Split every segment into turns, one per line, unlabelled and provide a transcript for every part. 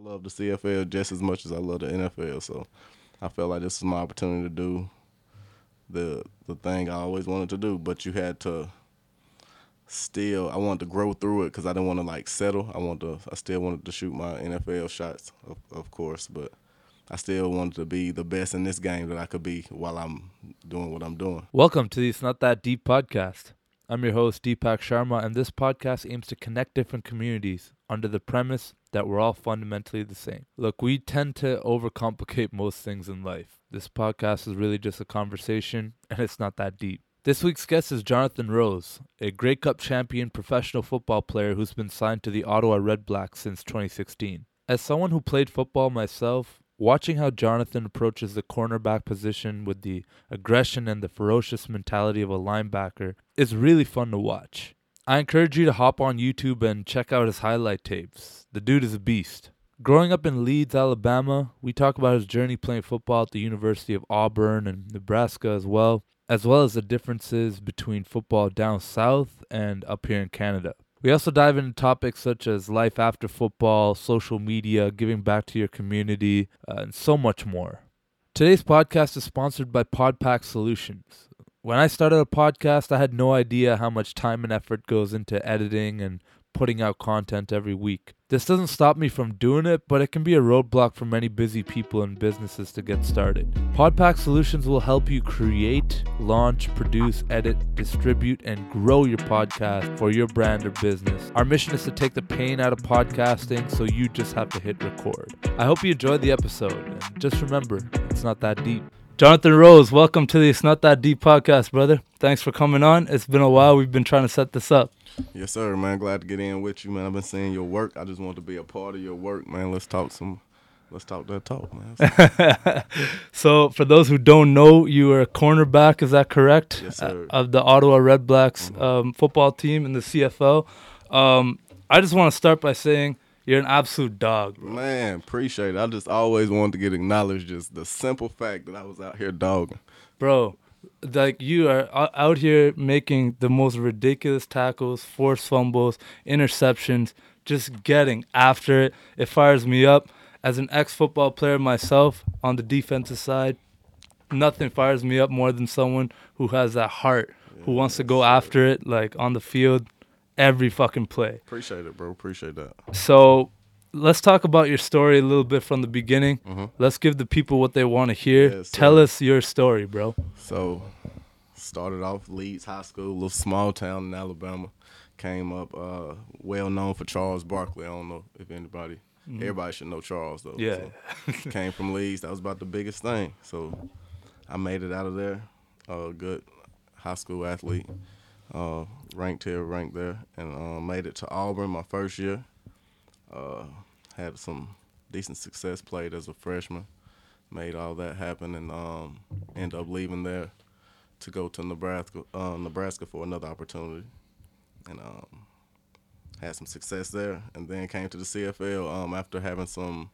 love the CFL just as much as I love the NFL. So I felt like this was my opportunity to do the the thing I always wanted to do. But you had to still I wanted to grow through it because I didn't want to like settle. I wanted to I still wanted to shoot my NFL shots, of, of course, but I still wanted to be the best in this game that I could be while I'm doing what I'm doing.
Welcome to the It's Not That Deep podcast. I'm your host, Deepak Sharma, and this podcast aims to connect different communities under the premise that we're all fundamentally the same. Look, we tend to overcomplicate most things in life. This podcast is really just a conversation, and it's not that deep. This week's guest is Jonathan Rose, a Grey Cup champion professional football player who's been signed to the Ottawa Red Blacks since 2016. As someone who played football myself, watching how Jonathan approaches the cornerback position with the aggression and the ferocious mentality of a linebacker is really fun to watch. I encourage you to hop on YouTube and check out his highlight tapes. The dude is a beast. Growing up in Leeds, Alabama, we talk about his journey playing football at the University of Auburn and Nebraska as well, as well as the differences between football down south and up here in Canada. We also dive into topics such as life after football, social media, giving back to your community, uh, and so much more. Today's podcast is sponsored by Podpack Solutions. When I started a podcast, I had no idea how much time and effort goes into editing and putting out content every week. This doesn't stop me from doing it, but it can be a roadblock for many busy people and businesses to get started. Podpack Solutions will help you create, launch, produce, edit, distribute, and grow your podcast for your brand or business. Our mission is to take the pain out of podcasting so you just have to hit record. I hope you enjoyed the episode, and just remember, it's not that deep. Jonathan Rose, welcome to the It's Not That Deep podcast, brother. Thanks for coming on. It's been a while. We've been trying to set this up.
Yes, sir, man. Glad to get in with you, man. I've been seeing your work. I just want to be a part of your work, man. Let's talk some. Let's talk that talk, man.
so, for those who don't know, you are a cornerback. Is that correct?
Yes, sir.
Uh, Of the Ottawa Red Blacks um, football team in the CFL. Um, I just want to start by saying you're an absolute dog. bro.
man, appreciate it. I just always wanted to get acknowledged. Just the simple fact that I was out here dogging.
bro like you are out here making the most ridiculous tackles forced fumbles interceptions just getting after it it fires me up as an ex-football player myself on the defensive side nothing fires me up more than someone who has that heart who wants to go after it like on the field every fucking play
Appreciate it, bro. Appreciate that.
so let's talk about your story a little bit from the beginning let's give the people what they want to hear
Yes,
tell us your story bro
So, started off Leeds High School, little small town in Alabama. Came up, uh, well known for Charles Barkley. I don't know if anybody, everybody should know Charles though.
Yeah.
So, came from Leeds. That was about the biggest thing. So, I made it out of there. Uh, good high school athlete. Uh, ranked here, ranked there, and uh, made it to Auburn my first year. Uh, had some decent success. Played as a freshman. Made all that happen, and um, ended up leaving there to go to Nebraska, uh, Nebraska for another opportunity, and um, had some success there. And then came to the CFL um, after having some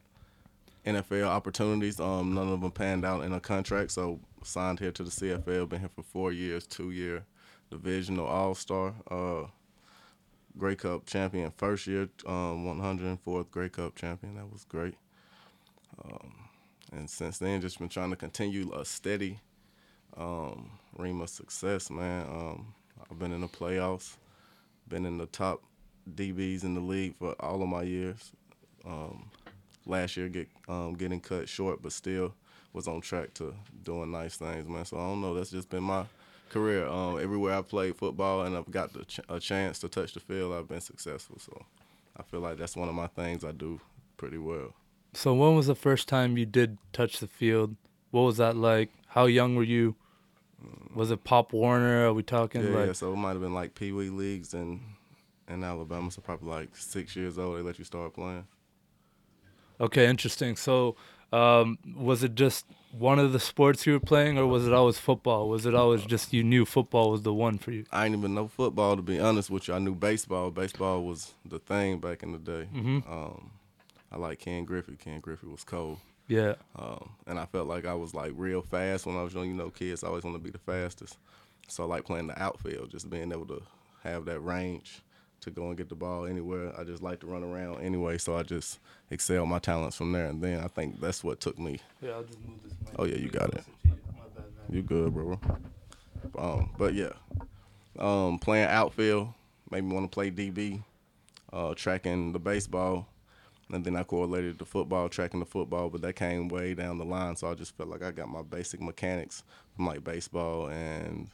NFL opportunities. Um, none of them panned out in a contract, so signed here to the CFL. Been here for four years, two year divisional All Star, uh, Grey Cup champion first year, um, 104th Grey Cup champion. That was great. Um, and since then, just been trying to continue a steady um, ream of success, man. Um, I've been in the playoffs, been in the top DBs in the league for all of my years. Um, last year, get um, getting cut short, but still was on track to doing nice things, man. So I don't know. That's just been my career. Um, everywhere I played football and I've got the ch- a chance to touch the field, I've been successful. So I feel like that's one of my things I do pretty well.
So when was the first time you did touch the field? What was that like? How young were you? Was it Pop Warner? Are we talking
Yeah,
like
yeah. So it might have been like Pee Wee leagues in in Alabama. So probably like six years old, they let you start playing.
Okay, interesting. So um, was it just one of the sports you were playing or was it always football? Was it always just you knew football was the one for you?
I didn't even know football to be honest with you. I knew baseball. Baseball was the thing back in the day.
Mhm.
Um, I like Ken Griffey. Ken Griffey was cold.
Yeah.
Um, and I felt like I was like real fast when I was young. You know, kids always want to be the fastest. So I like playing the outfield, just being able to have that range to go and get the ball anywhere. I just like to run around anyway, so I just excel my talents from there. And then I think that's what took me.
Yeah, I'll just move this mic.
Oh, yeah, you got it.
Bad.
You good, bro? Um, but yeah, um, playing outfield made me want to play DB. Uh, tracking the baseball, and then I correlated the football, tracking the football, but that came way down the line. So I just felt like I got my basic mechanics from like baseball, and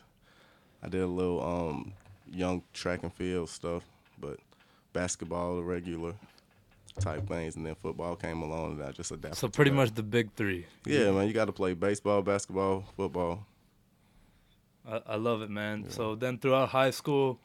I did a little um, young track and field stuff, but basketball, the regular type things, and then football came along, and I just adapted.
So pretty much the big three.
Yeah, man, you got to play baseball, basketball, football.
I, I love it, man. So then throughout high school,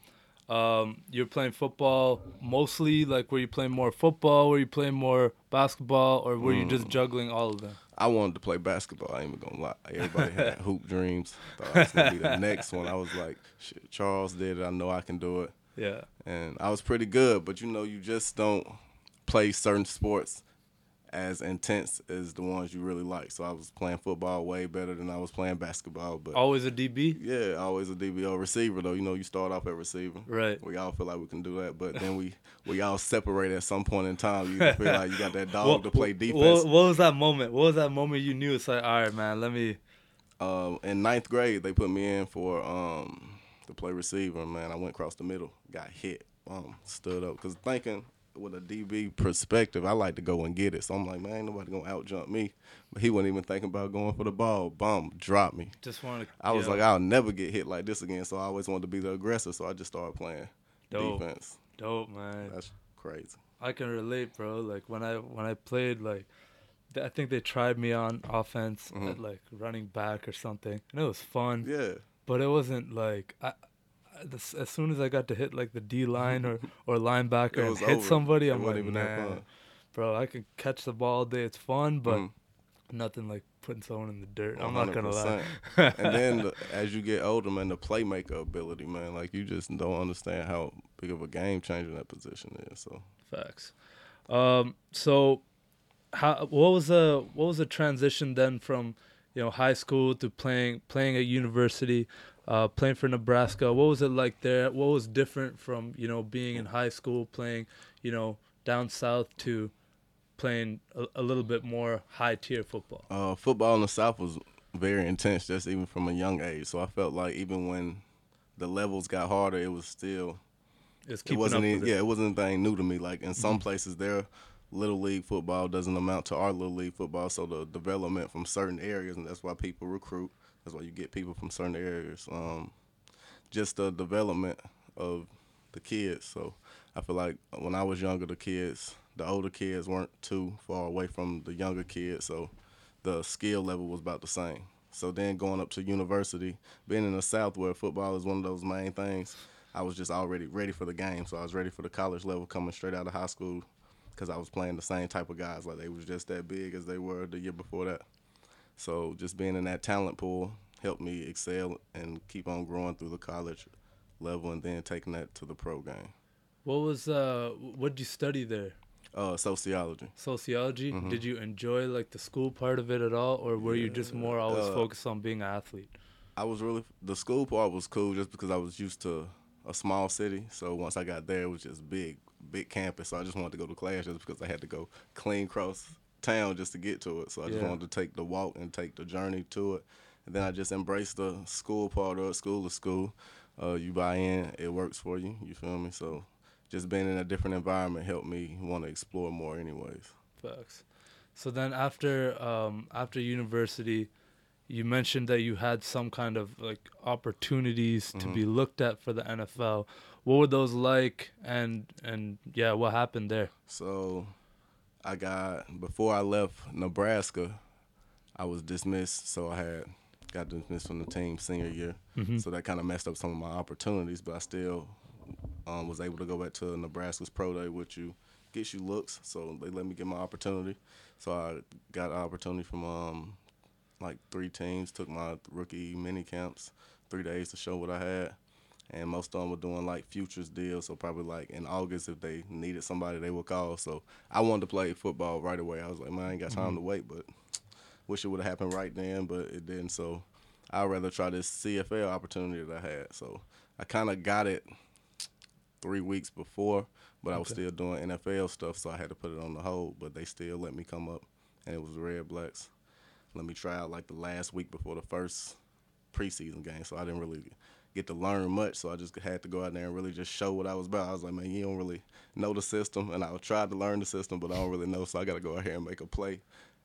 um, you're playing football mostly. Like, were you playing more football? Were you playing more basketball? Or were you
Mm.
just juggling all of them?
I wanted to play basketball. I ain't even gonna lie. Everybody had hoop dreams. Thought I was gonna be the next one. I was like, shit, Charles did it. I know I can do it.
Yeah.
And I was pretty good, but you know, you just don't play certain sports as intense as the ones you really like. So I was playing football way better than I was playing basketball. But
Always a DB?
yeah, always a DB or receiver though. You know, you start off at receiver.
Right.
We all feel like we can do that, but then we we all separate at some point in time. You feel like you got that dog
What-
to play defense.
What, what was that moment? What was that moment you knew it's like, all right, man, let me.
um, in ninth grade, they put me in for um, to play receiver. Man, I went across the middle, got hit, um, stood up. Cause thinking with a DB perspective, I like to go and get it. So I'm like, man, nobody gonna out jump me. But he wasn't even thinking about going for the ball. Bum, drop me.
Just want to.
I was like, I'll never get hit like this again. So I always wanted to be the aggressor. So I just started playing
Dope.
defense.
dope, man.
That's crazy.
I can relate, bro. Like when I when I played, like I think they tried me on offense
Mhm.
at like running back or something, and it was fun.
Yeah.
But it wasn't like I, I, this, as soon as I got to hit like the D line or or linebacker and hit
over.
somebody,
It
I'm like,
even that
man, bro, I can catch the ball all day. It's fun, but
Mhm.
nothing like putting someone in the dirt. I'm not gonna lie.
and then the, as you get older, man, the playmaker ability, man, like you just don't understand how big of a game changer that position is. So
Facts. Um, so, how what was the what was the transition then from you know high school to playing playing at university, uh, playing for Nebraska? What was it like there? What was different from you know being in high school playing you know down south to playing a, a little bit more high tier football?
uh, football in the South was very intense, just even from a young age. So I felt like even when the levels got harder, it was still
It's
it
keeping
wasn't
up
any,
it. Mm-hmm.
yeah, it wasn't anything new to me. Like in some places, their little league football doesn't amount to our little league football. So the development from certain areas, and that's why people recruit. That's why you get people from certain areas. Um, just the development of the kids. So I feel like when I was younger, the kids, the older kids weren't too far away from the younger kids. So the skill level was about the same. So then going up to university, being in the South where football is one of those main things, I was just already ready for the game. So I was ready for the college level coming straight out of high school because I was playing the same type of guys. Like they was just that big as they were the year before that. So just being in that talent pool helped me excel and keep on growing through the college level and then taking that to the pro game.
What was uh what did you study there?
Uh, sociology.
Sociology.
Mhm.
Did you enjoy like the school part of it at all, or were you just more always
Uh,
focused on being an athlete?
I was really the school part was cool just because I was used to a small city. So once I got there, it was just big, big campus. So I just wanted to go to class just because I had to go clean across town just to get to it. So I just
Yeah.
wanted to take the walk and take the journey to it. And then I just embraced the school part of it. School to school. Uh, you buy in, it works for you. You feel me? So just being in a different environment helped me want to explore more, anyways.
Facts. So then after um after university, you mentioned that you had some kind of like opportunities to
Mhm.
be looked at for the NFL. What were those like and and yeah, what happened there?
So I got before I left Nebraska, I was dismissed. So I had got dismissed from the team senior year.
Mhm.
So that kind of messed up some of my opportunities. But I still um, was able to go back to Nebraska's pro day, which you gets you looks. So they let me get my opportunity. So I got an opportunity from um, like three teams. Took my rookie mini camps, three days to show what I had. And most of them were doing like futures deals. So probably like in August, if they needed somebody, they would call. So I wanted to play football right away. I was like, man, I ain't got time to mm-hmm. wait, but wish it would have happened right then, but it didn't. So I'd rather try this CFL opportunity that I had. So I kind of got it three weeks before, but I was still doing NFL stuff, so I had to put it on the hold. But they still let me come up, and it was Red Blacks. Let me try out like the last week before the first preseason game, so I didn't really get to learn much. So I just had to go out there and really just show what I was about. I was like, man, you don't really know the system, and I tried to learn the system, but I don't really know, so I got to go out here and make a play.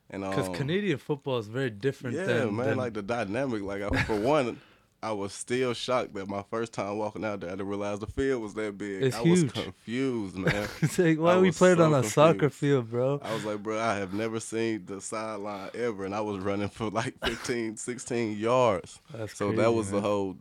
And
Because
um,
Canadian football is very different
yeah,
than,
man,
than-
like the dynamic. Like I, for one, I was still shocked that my first time walking out there, I didn't realize the field was that big.
It's
I was
huge.
confused, man.
Like, why
I
we
was
played
so
on a soccer field, bro?
I was like, bro, I have never seen the sideline ever, and I was running for like 15, 16 yards.
That's
So
crazy,
that was the whole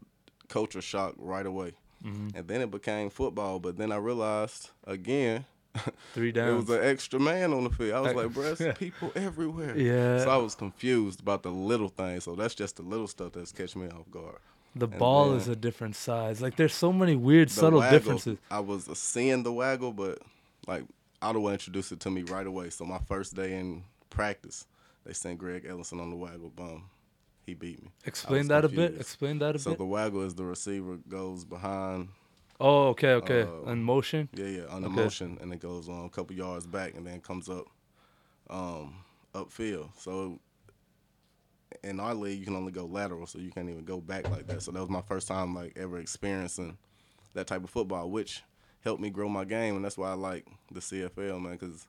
culture shock right away.
Mhm.
And then it became football, but then I realized again,
Three
there was an extra man on the field. I was
Like-
like, bro, there's people everywhere.
Yeah.
So I was confused about the little things. So that's just the little stuff that's catching me off guard.
The
and
ball
then-
is a different size. Like there's so many weird, subtle
waggle,
differences.
I was seeing the waggle, but like Ottawa introduced it to me right away. So my first day in practice, they sent Greg Ellingson on the waggle. Boom, he beat me.
Explain that a bit. Explain that a
So
bit.
So the waggle is the receiver goes behind,
oh, okay, okay.
uh,
In motion.
yeah, yeah, on the
Okay.
motion, and it goes on a couple yards back, and then comes up, um, upfield. So in our league, you can only go lateral, so you can't even go back like that. So that was my first time like ever experiencing that type of football, which helped me grow my game, and that's why I like the CFL, man, because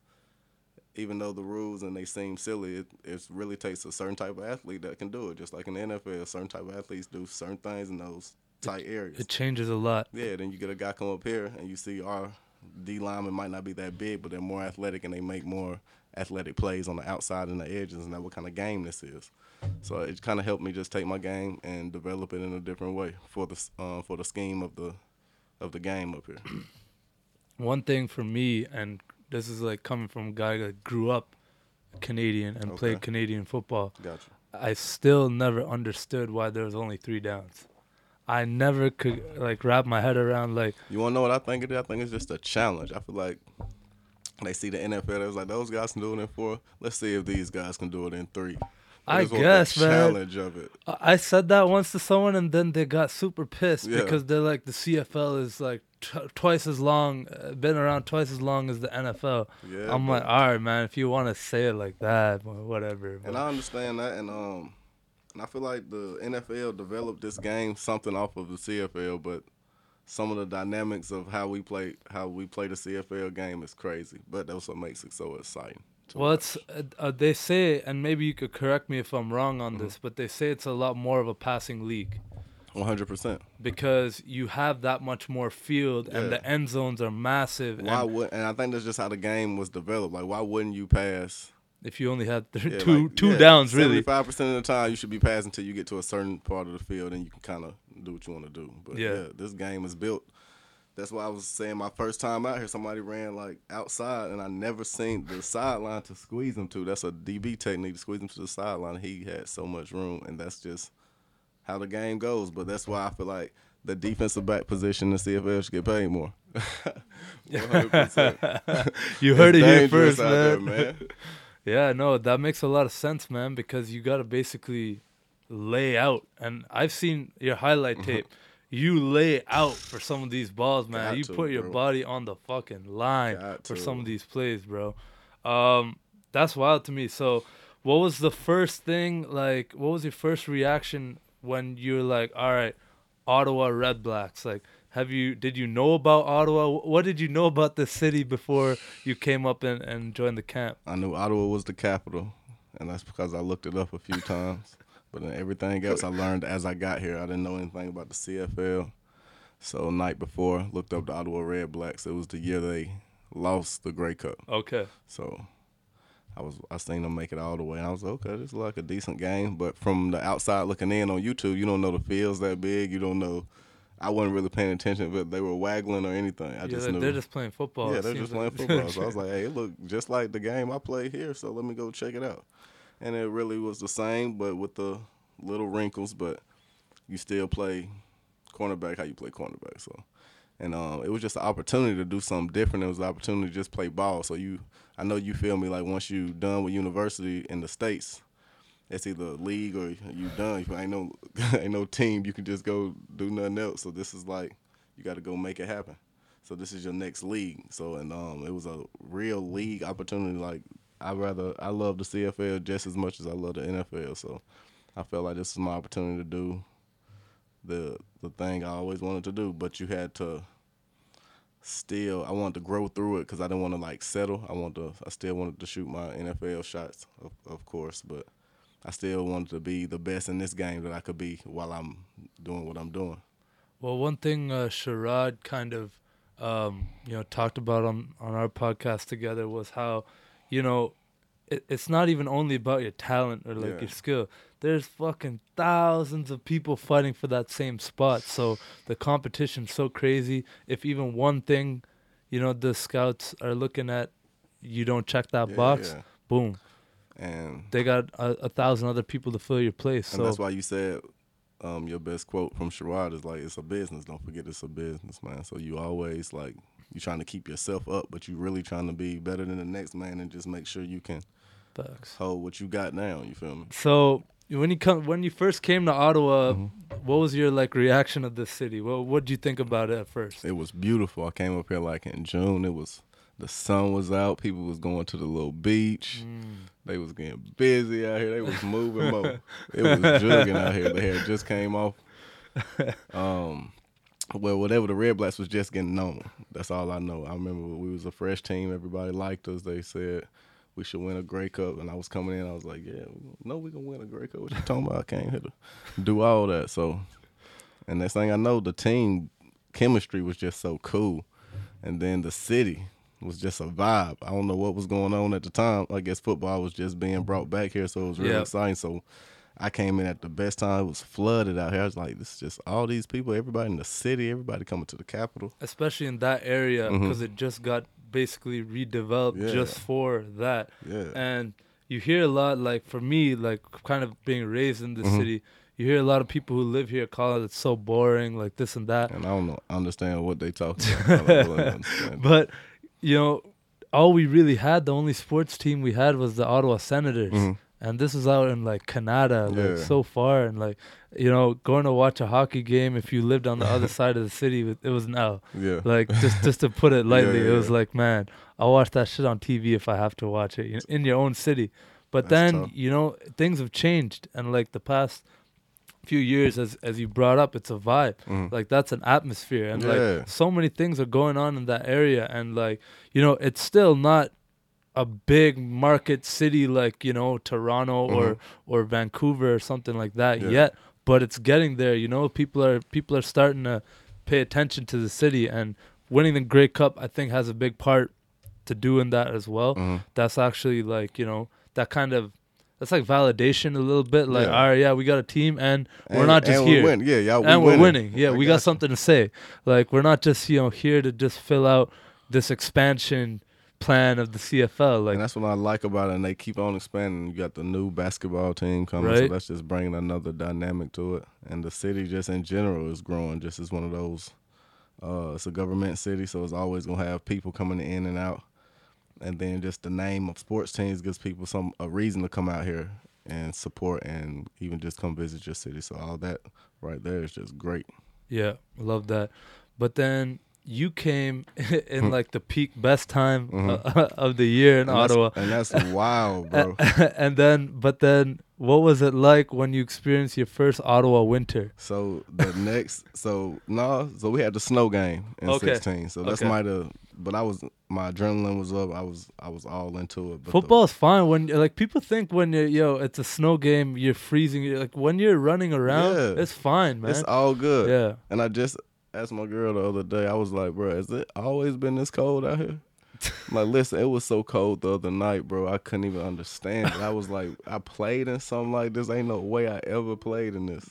even though the rules and they seem silly, it, it really takes a certain type of athlete that can do it. Just like in the NFL, certain type of athletes do certain things in those tight areas.
It changes a lot.
Yeah, then you get a guy come up here and you see our D lineman might not be that big, but they're more athletic and they make more athletic plays on the outside and the edges, and that what kind of game this is. So it kind of helped me just take my game and develop it in a different way for the uh, for the scheme of the of the game up here.
One thing for me, and this is like coming from a guy that grew up Canadian and played Canadian football.
Gotcha.
I still never understood why there was only three downs. I never could like wrap my head around like
You want to know what I think it is? I think it's just a challenge. I feel like they see the NFL. Was like, those guys can do it in four. Let's see if these guys can do it in three.
I guess,
the
man.
challenge of it.
I said that once to someone, and then they got super pissed
Yeah.
because they're like, the CFL is like t- twice as long, uh, been around twice as long as the NFL.
Yeah,
I'm like, all right, man, if you want to say it like that, wh- whatever.
And
but-
I understand that, and um, and I feel like the NFL developed this game something off of the CFL, but some of the dynamics of how we play how we play the CFL game is crazy. But that's what makes it so exciting.
well,
watch.
it's uh, uh, they say, and maybe you could correct me if I'm wrong on
Mm-hmm.
this, but they say it's a lot more of a passing league
one hundred percent.
because you have that much more field, and the end zones are massive.
Why
and
would? And I think that's just how the game was developed. Like, why wouldn't you pass?
If you only had th-
Yeah,
two
like,
two
yeah,
downs, really,
Five percent of the time, you should be passing until you get to a certain part of the field, and you can kind of do what you want to do. But
Yeah.
yeah. this game is built. That's why I was saying my first time out here, somebody ran like outside, and I never seen the sideline to squeeze him to. That's a DB technique to squeeze him to the sideline. He had so much room, and that's just how the game goes. But that's why I feel like the defensive back position in CFL should get paid more. 100%.
you heard
It's
it here first,
out there,
man. Yeah, no, that makes a lot of sense, man, because you got to basically lay out. And I've seen your highlight tape. You lay out for some of these balls, man.
Got
you
to,
put your
bro.
body on the fucking line
Got
for
to.
some of these plays, bro. Um, that's wild to me. So, what was the first thing like? What was your first reaction when you were like, "All right, Ottawa Red Blacks"? Like, have you did you know about Ottawa? What did you know about the city before you came up and, and joined the camp?
I knew Ottawa was the capital, and that's because I looked it up a few times. But then everything else I learned as I got here. I didn't know anything about the CFL. So night before, looked up the Ottawa Red Blacks. It was the year they lost the Grey Cup.
Okay.
So I was I seen them make it all the way, and I was like, okay, this is like a decent game. But from the outside looking in on YouTube, you don't know the fields that big. You don't know. I wasn't really paying attention, but they were waggling or anything. I
yeah,
just
they're,
knew.
they're just playing football.
Yeah, they're just playing football. So I was like, hey, it looked just like the game I play here. So let me go check it out. And it really was the same, but with the little wrinkles. But you still play cornerback how you play cornerback. So, and um, it was just an opportunity to do something different. It was an opportunity to just play ball. So you, I know you feel me. Like once you're done with university in the states, it's either league or you done. If ain't no ain't no team, you can just go do nothing else. So this is like you got to go make it happen. So this is your next league. So and um, it was a real league opportunity. Like I rather I love the CFL just as much as I love the NFL. So I felt like this was my opportunity to do the the thing I always wanted to do. But you had to still I wanted to grow through it because I didn't want to like settle. I want to I still wanted to shoot my NFL shots, of, of course, but I still wanted to be the best in this game that I could be while I'm doing what I'm doing.
Well, one thing uh, Sherrod kind of, um, you know, talked about on on our podcast together was how, you know, it, it's not even only about your talent or like
Yeah.
your skill. There's fucking thousands of people fighting for that same spot. So the competition's so crazy. If even one thing, you know, the scouts are looking at, you don't check that
Yeah,
box,
yeah.
boom,
And
they got a, a thousand other people to fill your place.
and
So
that's why you said um, your best quote from Sherrod is like it's a business. Don't forget it's a business, man. So you always like you trying to keep yourself up, but you really trying to be better than the next man and just make sure you can
Facts.
hold what you got now. You feel me?
So when you come when you first came to Ottawa,
Mhm.
what was your like reaction of the city? What what did you think about it at first?
It was beautiful. I came up here like in June. It was the sun was out. People was going to the little beach.
Mm.
They was getting busy out here. They was moving more. It was jugging out here. The hair just came off. Um, well, whatever the Red Blacks was just getting known. That's all I know. I remember we was a fresh team. Everybody liked us. They said we should win a Grey Cup, and I was coming in. I was like, yeah, no, we gonna win a Grey Cup. What you talking about? I came here to do all that. So, and next thing I know, the team chemistry was just so cool, and then the city was just a vibe. I don't know what was going on at the time. I guess football was just being brought back here, so it was really
Yeah.
exciting. So I came in at the best time. It was flooded out here. I was like, this is just all these people, everybody in the city, everybody coming to the capital.
Especially in that area because it just got basically redeveloped
Yeah.
just for that.
Yeah.
And you hear a lot like for me like kind of being raised in the
Mhm.
city, you hear a lot of people who live here call it so boring like this and that.
And I don't know, understand what they talk about. I don't really understand.
But you know, all we really had, the only sports team we had was the Ottawa Senators.
Mhm.
And this is out in like Canada, like
Yeah.
so far, and like you know, going to watch a hockey game if you lived on the other side of the city, it was L.
Yeah.
Like just just to put it lightly,
Yeah,
it was
yeah.
like, man, I'll watch that shit on TV if I have to watch it you know, in your own city. But
That's
then
tough.
you know things have changed, and like the past few years, as as you brought up, it's a vibe.
Mhm.
Like that's an atmosphere, and
Yeah.
like so many things are going on in that area, and like you know, it's still not a big market city like you know Toronto or or Vancouver or something like that
Yeah.
yet, but it's getting there. You know, people are people are starting to pay attention to the city, and winning the Grey Cup, I think, has a big part to do in that as well.
Mhm.
That's actually like you know that kind of. That's like validation a little bit, like
Yeah.
all right, yeah, we got a team, and, we're not just
and
here
We win. Yeah, y'all.
and
we
we're winning. Yeah,
I
we
got
something to say. Like we're not just you know here to just fill out this expansion plan of the CFL. Like
and that's what I like about it. And they keep on expanding. You got the new basketball team coming, so
Right.
that's just bringing another dynamic to it. And the city, just in general, is growing. Just as one of those. Uh, it's a government city, so it's always gonna have people coming in and out. And then just the name of sports teams gives people some a reason to come out here and support, and even just come visit your city. So all that right there is just great.
yeah, love that. But then you came in like the peak best time
Mhm.
uh, of the year in
And that's-
Ottawa.
and that's wild, bro.
and then, but then, what was it like when you experienced your first Ottawa winter?
So the next, so no, so we had the snow game in
Okay.
sixteen. So that's
Okay.
might have, but I was my adrenaline was up. I was I was all into it. But the-
Football's fine when like people think when you're yo it's a snow game you're freezing you're, like when you're running around
Yeah.
it's fine man
it's all good.
yeah
And I just asked my girl the other day. I was like, bro, has it always been this cold out here? Like, listen, it was so cold the other night, bro. I couldn't even understand it. I was like, I played in something like this. Ain't no way I ever played in this.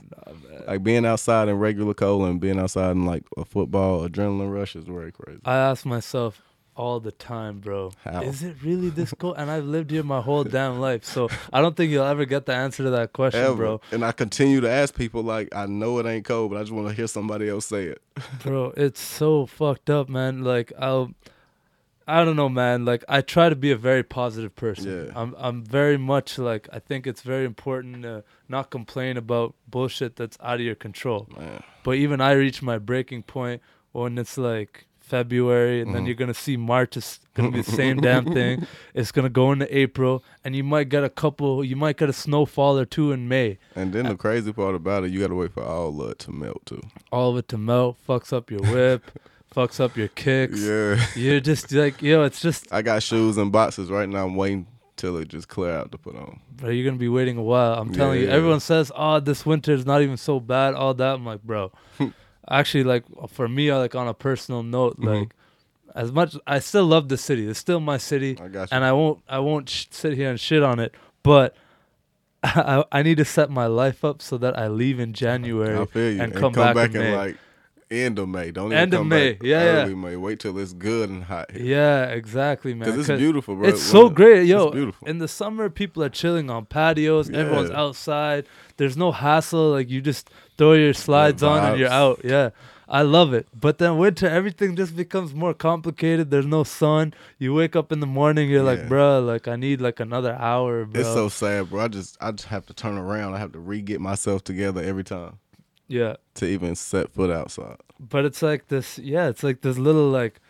Like being outside in regular cold and being outside in like a football adrenaline rush is very crazy.
I asked myself all the time, bro.
How?
Is it really this cold? and I've lived here my whole damn life, so I don't think you'll ever get the answer to that question,
Ever.
bro.
And I continue to ask people like I know it ain't cold, but I just want to hear somebody else say it.
Bro, it's so fucked up, man. Like I'll, I don't know, man. Like I try to be a very positive person.
Yeah.
I'm, I'm very much like I think it's very important to not complain about bullshit that's out of your control.
Man.
But even I reach my breaking point when it's like February, and then
Mhm.
you're gonna see March is gonna be the same damn thing. It's gonna go into April, and you might get a couple. You might get a snowfall or two in May.
And then the crazy part about it, you got to wait for all of it to melt too.
All of it to melt, fucks up your whip, fucks up your kicks.
Yeah.
You're just like yo, it's just.
I got shoes and boxes right now. I'm waiting till it just clear out to put on.
Bro, you're gonna be waiting a while. I'm telling you.
Yeah.
Everyone says, "Oh, this winter is not even so bad." All that. I'm like, bro. Actually, like for me, like on a personal note,
Mhm.
like as much I still love the city. It's still my city,
I
and I won't I won't sh- sit here and shit on it. But I, I need to set my life up so that I leave in January.
I feel you.
and
And,
come
come,
back
back,
in May.
like end of May. Don't even
End of
come
May.
back
Yeah, yeah.
May. Wait till it's good and hot. here.
Yeah, exactly, man.
Because it's beautiful, bro.
It's so great, yo.
It's beautiful.
In the summer, people are chilling on patios. Everyone's outside. There's no hassle. Like you just throw your slides on and you're out. Yeah, I love it. But then winter, everything just becomes more complicated. There's no sun. You wake up in the morning, you're like, bro, like I need like another hour, bro.
It's so sad, bro. I just I just have to turn around. I have to re get myself together every time
yeah,
to even set foot outside.
but it's like this. Yeah, it's like this little like.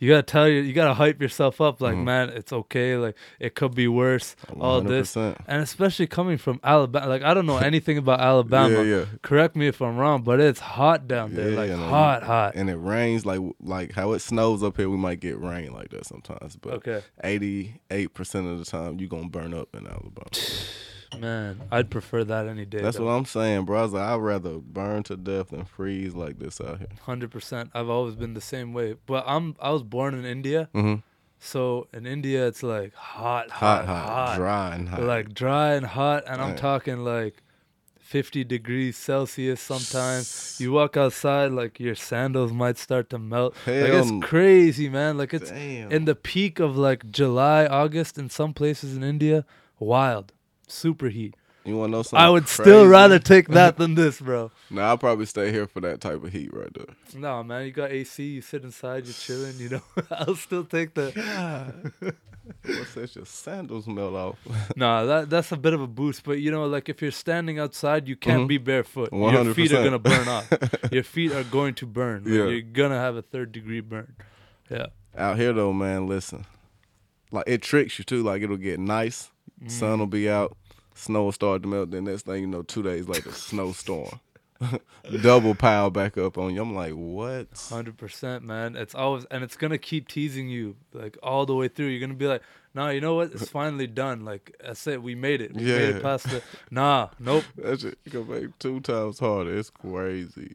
You gotta tell you, you gotta hype yourself up. Like,
Mhm.
man, it's okay. Like, it could be worse. All this, and especially coming from Alabama. Like, I don't know anything about Alabama.
Yeah, yeah.
Correct me if I'm wrong, but it's hot down there,
Yeah,
like
no,
hot, hot.
And it rains like like how it snows up here. We might get rain like that sometimes, but
Okay,
eighty eight percent of the time you are gonna burn up in Alabama.
man, I'd prefer that any day.
That's what I'm saying, bro. I was like, I'd rather burn to death than freeze like this out here.
Hundred percent. I've always been the same way. But I'm I was born in India,
Mm-hmm.
so in India it's like hot,
Hot,
hot,
hot, dry and hot.
like dry and hot, and I'm talking like. 50 degrees Celsius sometimes. You walk outside, like your sandals might start to melt. like it's crazy, man. Like it's
Damn.
in the peak of like July, August in some places in India, wild, super heat.
you wanna know something?
I would still rather take that than this, bro.
Nah, I'll probably stay here for that type of heat right there.
No, man, you got AC, you sit inside, you're chilling, you know. I'll still take the.
What's that? Your sandals melt off.
nah, that that's a bit of a boost, but you know, like if you're standing outside, you can't
Mhm.
be barefoot. Your feet are gonna burn off. Your feet are going to burn. Like,
Yeah.
You're gonna have a third degree burn. Yeah.
Out here though, man, listen. Like it tricks you too. Like it'll get nice,
Mm.
sun will be out, snow will start to melt. Then next thing you know, two days later, snowstorm, double pile back up on you. I'm like, what?
Hundred percent, man. It's always and it's gonna keep teasing you like all the way through. You're gonna be like, nah, you know what? It's finally done. Like that's it. We made it. We made it past the. Nah, nope.
That shit gonna make two times harder. It's crazy.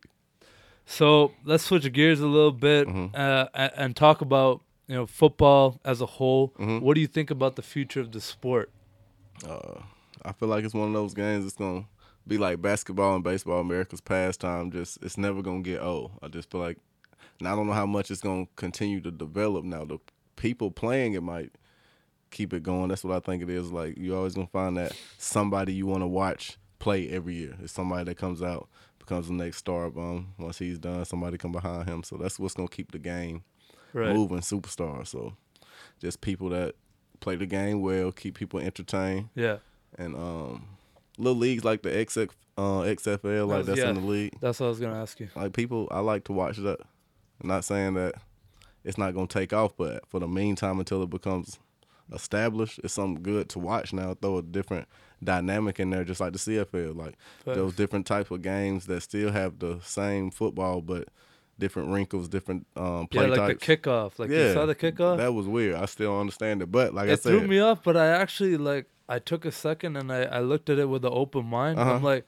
So let's switch gears a little bit
Mhm.
uh, and, and talk about you know football as a whole.
Mhm.
What do you think about the future of the sport?
Uh, I feel like it's one of those games. It's gonna be like basketball and baseball, America's pastime. Just it's never gonna get old. I just feel like, and I don't know how much it's gonna continue to develop. Now the people playing it might keep it going. That's what I think it is. Like you always gonna find that somebody you want to watch play every year. It's somebody that comes out becomes the next star. Um, once he's done, somebody come behind him. So that's what's gonna keep the game
Right.
moving. Superstars. So just people that play the game well, keep people entertained
Yeah,
and um, little leagues like the XX, uh, XFL, like that's
yeah.
in the league.
that's what I was gonna ask you.
Like people, I like to watch that. I'm not saying that it's not gonna take off, but for the meantime, until it becomes established, it's something good to watch now. Throw a different dynamic in there, just like the CFL. Like those different types of games that still have the same football, but different wrinkles, different um,
Yeah, like
types.
the kickoff. Like you saw the kickoff.
That was weird. I still don't understand it, but like I
it threw me off, but I actually like I took a second and I, I looked at it with an open mind.
Uh-huh.
I'm like,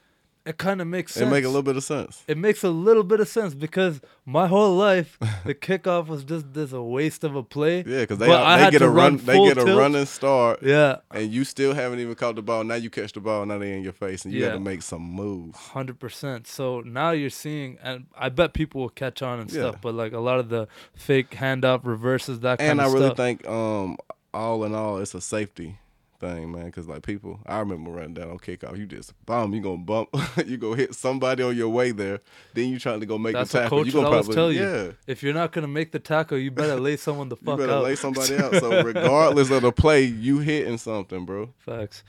it kind of makes sense.
it make a little bit of sense.
it makes a little bit of sense because my whole life the kickoff was just this a waste of a play.
Yeah, because they
I
they get a run, they get a
tilt.
running start,
Yeah,
and you still haven't even caught the ball. Now you catch the ball, now they're in your face, and you
Yeah.
got to make some moves.
hundred percent. So now you're seeing, and I bet people will catch on and
Yeah.
stuff. But like a lot of the fake handoff reverses, that kind
And I
of
really
stuff.
think, um, all in all, it's a safety thing, man. Because like people, I remember running down on kickoff. You just bomb, you gonna bump, you go hit somebody on your way there. Then you trying to go make
That's
the
what
tackle.
coach
you gonna
always
probably
tell you.
yeah.
if you're not gonna make the tackle, you better lay someone the
You
fuck
better
out.
lay somebody out. So regardless of the play, you hitting something, bro.
Facts.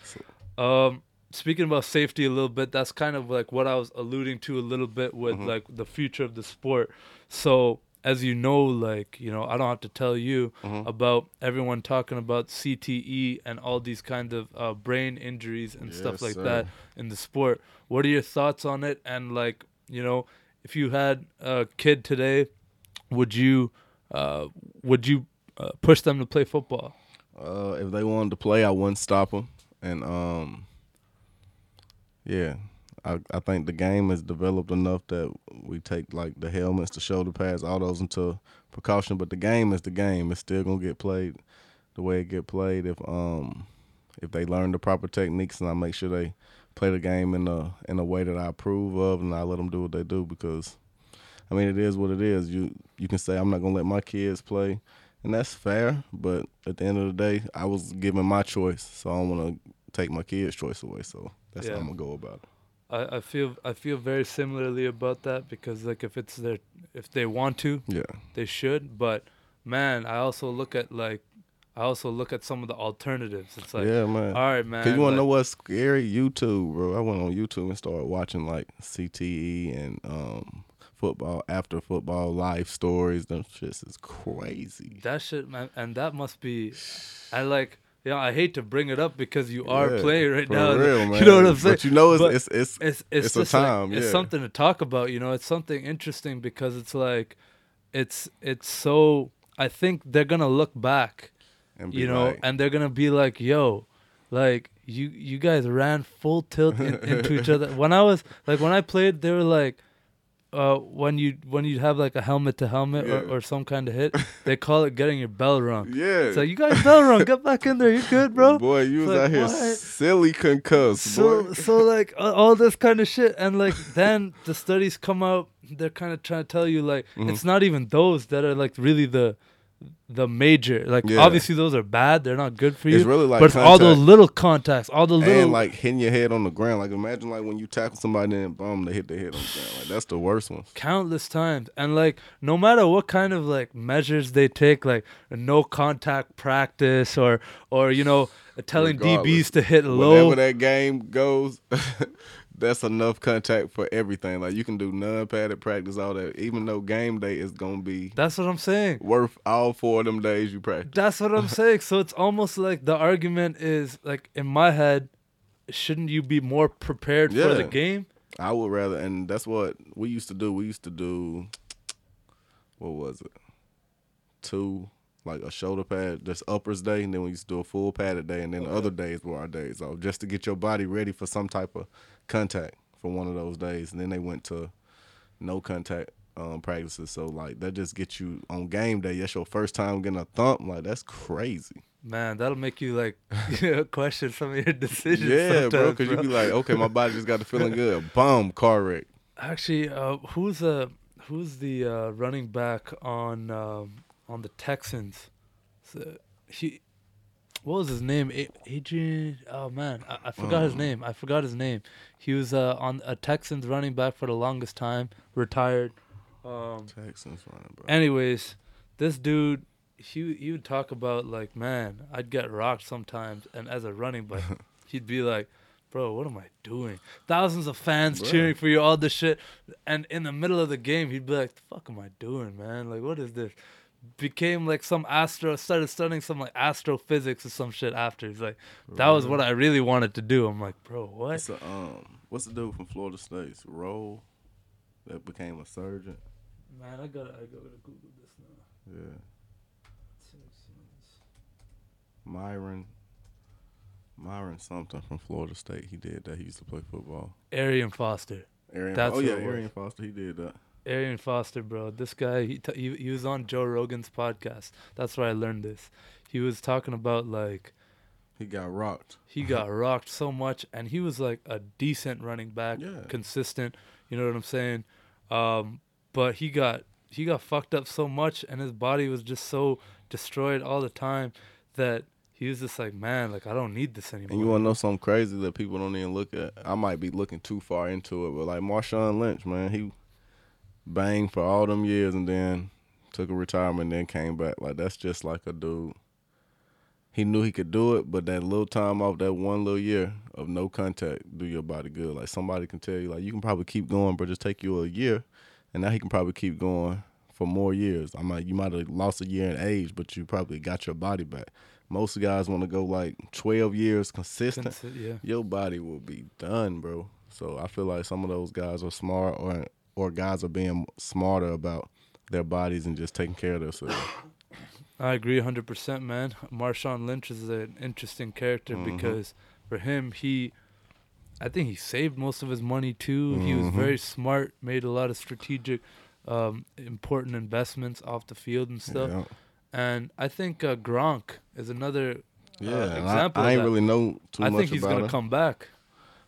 Um, speaking about safety a little bit, that's kind of like what I was alluding to a little bit with
Mhm.
like the future of the sport. So as you know, like you know, I don't have to tell you
Mhm.
about everyone talking about CTE and all these kind of uh, brain injuries and stuff like
sir.
that in the sport. What are your thoughts on it? And like, you know, if you had a kid today, would you uh, would you uh, push them to play football?
Uh, if they wanted to play, I wouldn't stop them. And um, yeah, I I think the game has developed enough that we take like the helmets, the shoulder pads, all those into precaution. But the game is the game. It's still gonna get played the way it get played. If um, if they learn the proper techniques, and I make sure they play the game in a in a way that I approve of, and I let them do what they do because. I mean, it is what it is. You you can say I'm not gonna let my kids play, and that's fair. But at the end of the day, I was given my choice, so I don't want to take my kids' choice away. So that's
Yeah.
how I'm gonna go about it.
I, I feel I feel very similarly about that because like if it's their if they want to,
Yeah,
they should. But man, I also look at like I also look at some of the alternatives. It's like,
yeah, man.
all right, man.
Cause you want to know
like-
what's scary? YouTube, bro. I went on YouTube and started watching like CTE and um football after football life stories. Them shit is crazy.
That shit, man, and that must be. I like. Yeah, I hate to bring it up because you are
Yeah,
playing right now.
real, man.
You know what I'm saying?
But you know, it's
But
it's it's,
it's it's,
it's a
just like-
time,
it's something to talk about. You know, it's something interesting because it's like, it's it's so. I think they're gonna look back,
and
you know,
like,
and they're gonna be like, "Yo, like you you guys ran full tilt in, into each other." When I was like when I played, they were like. Uh, when you when you have like a helmet to helmet
Yeah.
or, or some kind of hit, they call it getting your bell rung.
yeah.
So you got your bell rung. Get back in there. You're good, bro.
Boy, you was
like,
out here
what?
silly concussed,
So
boy.
so like uh, all this kind of shit, and like then the studies come out. They're kind of trying to tell you like
Mhm.
it's not even those that are like really the the major. Like
Yeah.
obviously those are bad. They're not good for you.
It's really like
but all those little contacts, all the little
and like hitting your head on the ground. Like imagine like when you tackle somebody and boom, they hit their head on the ground. Like that's the worst one.
countless times and like no matter what kind of like measures they take like no contact practice or or you know telling
Regardless,
dbs to hit low
Whenever that game goes, that's enough contact for everything. Like you can do non-padded practice, all that. Even though game day is gonna be
that's what i'm saying
worth all four of them days you practice.
that's what i'm saying so it's almost like the argument is like in my head shouldn't you be more prepared for the game
I would rather, and that's what we used to do. We used to do, what was it? Two, like a shoulder pad, just uppers day, and then we used to do a full padded day, and then the other days were our days off, just to get your body ready for some type of contact for one of those days. And then they went to no contact um, practices, so like that just gets you on game day. That's your first time getting a thump. Like that's crazy.
man that'll make you like question some of your decisions
yeah, bro, because you be like, okay, my body just got to feeling good. Boom, car wreck.
Actually, uh, who's uh who's the uh, running back on um, on the Texans? So he, what was his name? Adrian. Oh man, I, I forgot his
Um.
name. I forgot his name. He was uh, on a Texans running back for the longest time. Retired. Um,
Texans running, back.
anyways, this dude, he he would talk about like, man, I'd get rocked sometimes, and as a running back, he'd be like, bro, what am I doing? Thousands of fans
Bruh.
cheering for you, all this shit, and in the middle of the game, he'd be like, the fuck am I doing, man? Like, what is this? Became like some astro, started studying some like astrophysics or some shit after. He's like, that was what I really wanted to do. I'm like, bro, what?
It's a, um, what's the dude from Florida State? Rolle that became a surgeon.
Man, I gotta, I gotta Google this now.
Yeah, Myron. Myron something from Florida State. He did that. He used to play football.
Arian Foster.
Arian,
That's
oh
who
yeah,
it was.
Arian Foster. He did that.
Arian Foster, bro. This guy, he, t- he he was on Joe Rogan's podcast. That's where I learned this. He was talking about like
He got rocked.
he got rocked so much, and he was like a decent running back,
Yeah.
consistent. You know what I'm saying? Um, but he got he got fucked up so much, and his body was just so destroyed all the time that he was just like, man, like I don't need this anymore.
And you want to know something crazy that people don't even look at? I might be looking too far into it, but like Marshawn Lynch, man, he banged for all them years and then took a retirement and then came back. Like that's just like a dude. He knew he could do it, but that little time off, that one little year of no contact, do your body good. Like somebody can tell you, like you can probably keep going, but just take you a year, and now he can probably keep going for more years. I might you might have lost a year in age, but you probably got your body back. Most guys want to go like 12 years consistent.
Consi- yeah.
Your body will be done, bro. So I feel like some of those guys are smart, or or guys are being smarter about their bodies and just taking care of themselves.
I agree 100%, man. Marshawn Lynch is an interesting character
Mhm.
because for him, he, I think he saved most of his money too. He was
Mhm.
very smart, made a lot of strategic, um, important investments off the field and stuff.
Yeah,
And I think uh, Gronk is another.
yeah.
uh, example
I, I ain't really know too
I
much
think he's
about
gonna
it,
come back.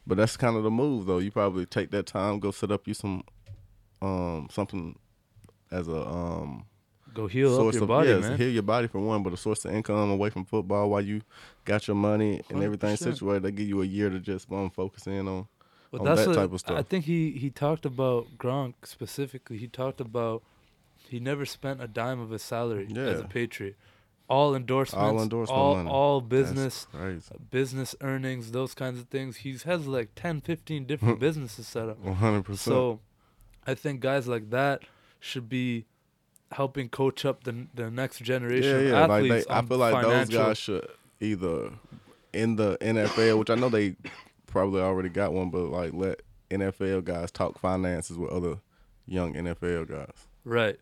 but that's kind of the move, though. You probably take that time, go set up you some, um, something as a um
Go heal up
source
your
of
body,
yeah,
man.
heal your body for one, but a source of income away from football while you got your money and everything
100%.
situated. They give you a year to just um, focus in on.
But
on that
what,
type of stuff.
I think he he talked about Gronk specifically. He talked about he never spent a dime of his salary as a Patriot. All endorsements,
endorsement
all,
money.
all business, business earnings, those kinds of things. He has like 10, 15 different businesses set up.
One hundred percent.
So I think guys like that should be helping coach up the the next generation
Yeah,
of
yeah. Like
athletes.
they, I feel like those guys should either in the NFL, which I know they probably already got one, but like let NFL guys talk finances with other young NFL guys.
Right.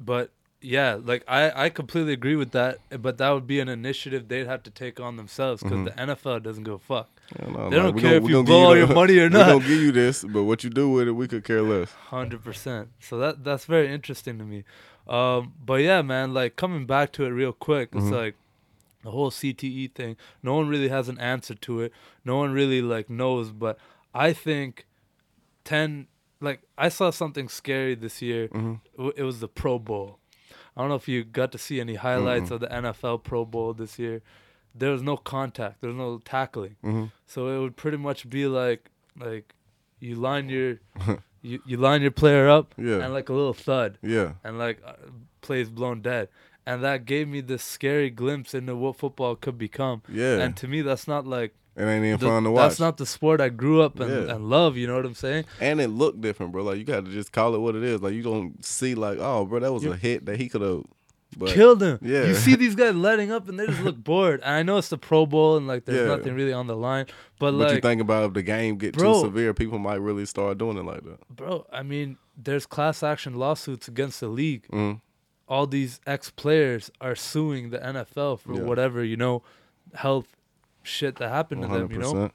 But yeah, like I, I completely agree with that. But that would be an initiative they'd have to take on themselves because
Mhm.
the NFL doesn't give a fuck.
Know,
They don't care
gonna-
if you blow all your money or not.
We
not.
gonna give you this, but what you do with it, we could care less.
Hundred percent. So that that's very interesting to me. Um, but yeah, man, like coming back to it real quick, it's
Mhm.
like the whole CTE thing. No one really has an answer to it. No one really like knows. But I think ten. Like I saw something scary this year.
hmm
It was the Pro Bowl. I don't know if you got to see any highlights
Mm-mm.
of the NFL Pro Bowl this year. There was no contact. There was no tackling.
hmm
So it would pretty much be like like you line your you, you line your player up
Yeah.
and like a little thud
Yeah.
and like uh, plays blown dead. And that gave me this scary glimpse into what football could become.
Yeah.
And to me that's not like
it ain't even
the-
fun to watch.
that's not the sport I grew up and,
Yeah.
and love, you know what I'm saying?
and it looked different, bro. Like you got to just call it what it is. Like you don't see like, oh, bro, that was
You-
a hit that he could have. But
Killed him.
yeah.
You see these guys letting up and they just look bored. And I know it's the Pro Bowl and like there's
Yeah.
nothing really on the line. But,
But you think about if the game get
Bro.
too severe, people might really start doing it like that.
bro, I mean, there's class action lawsuits against the league.
Mm.
all these ex players are suing the NFL for
Yeah.
whatever you know health shit that happened to them, you know.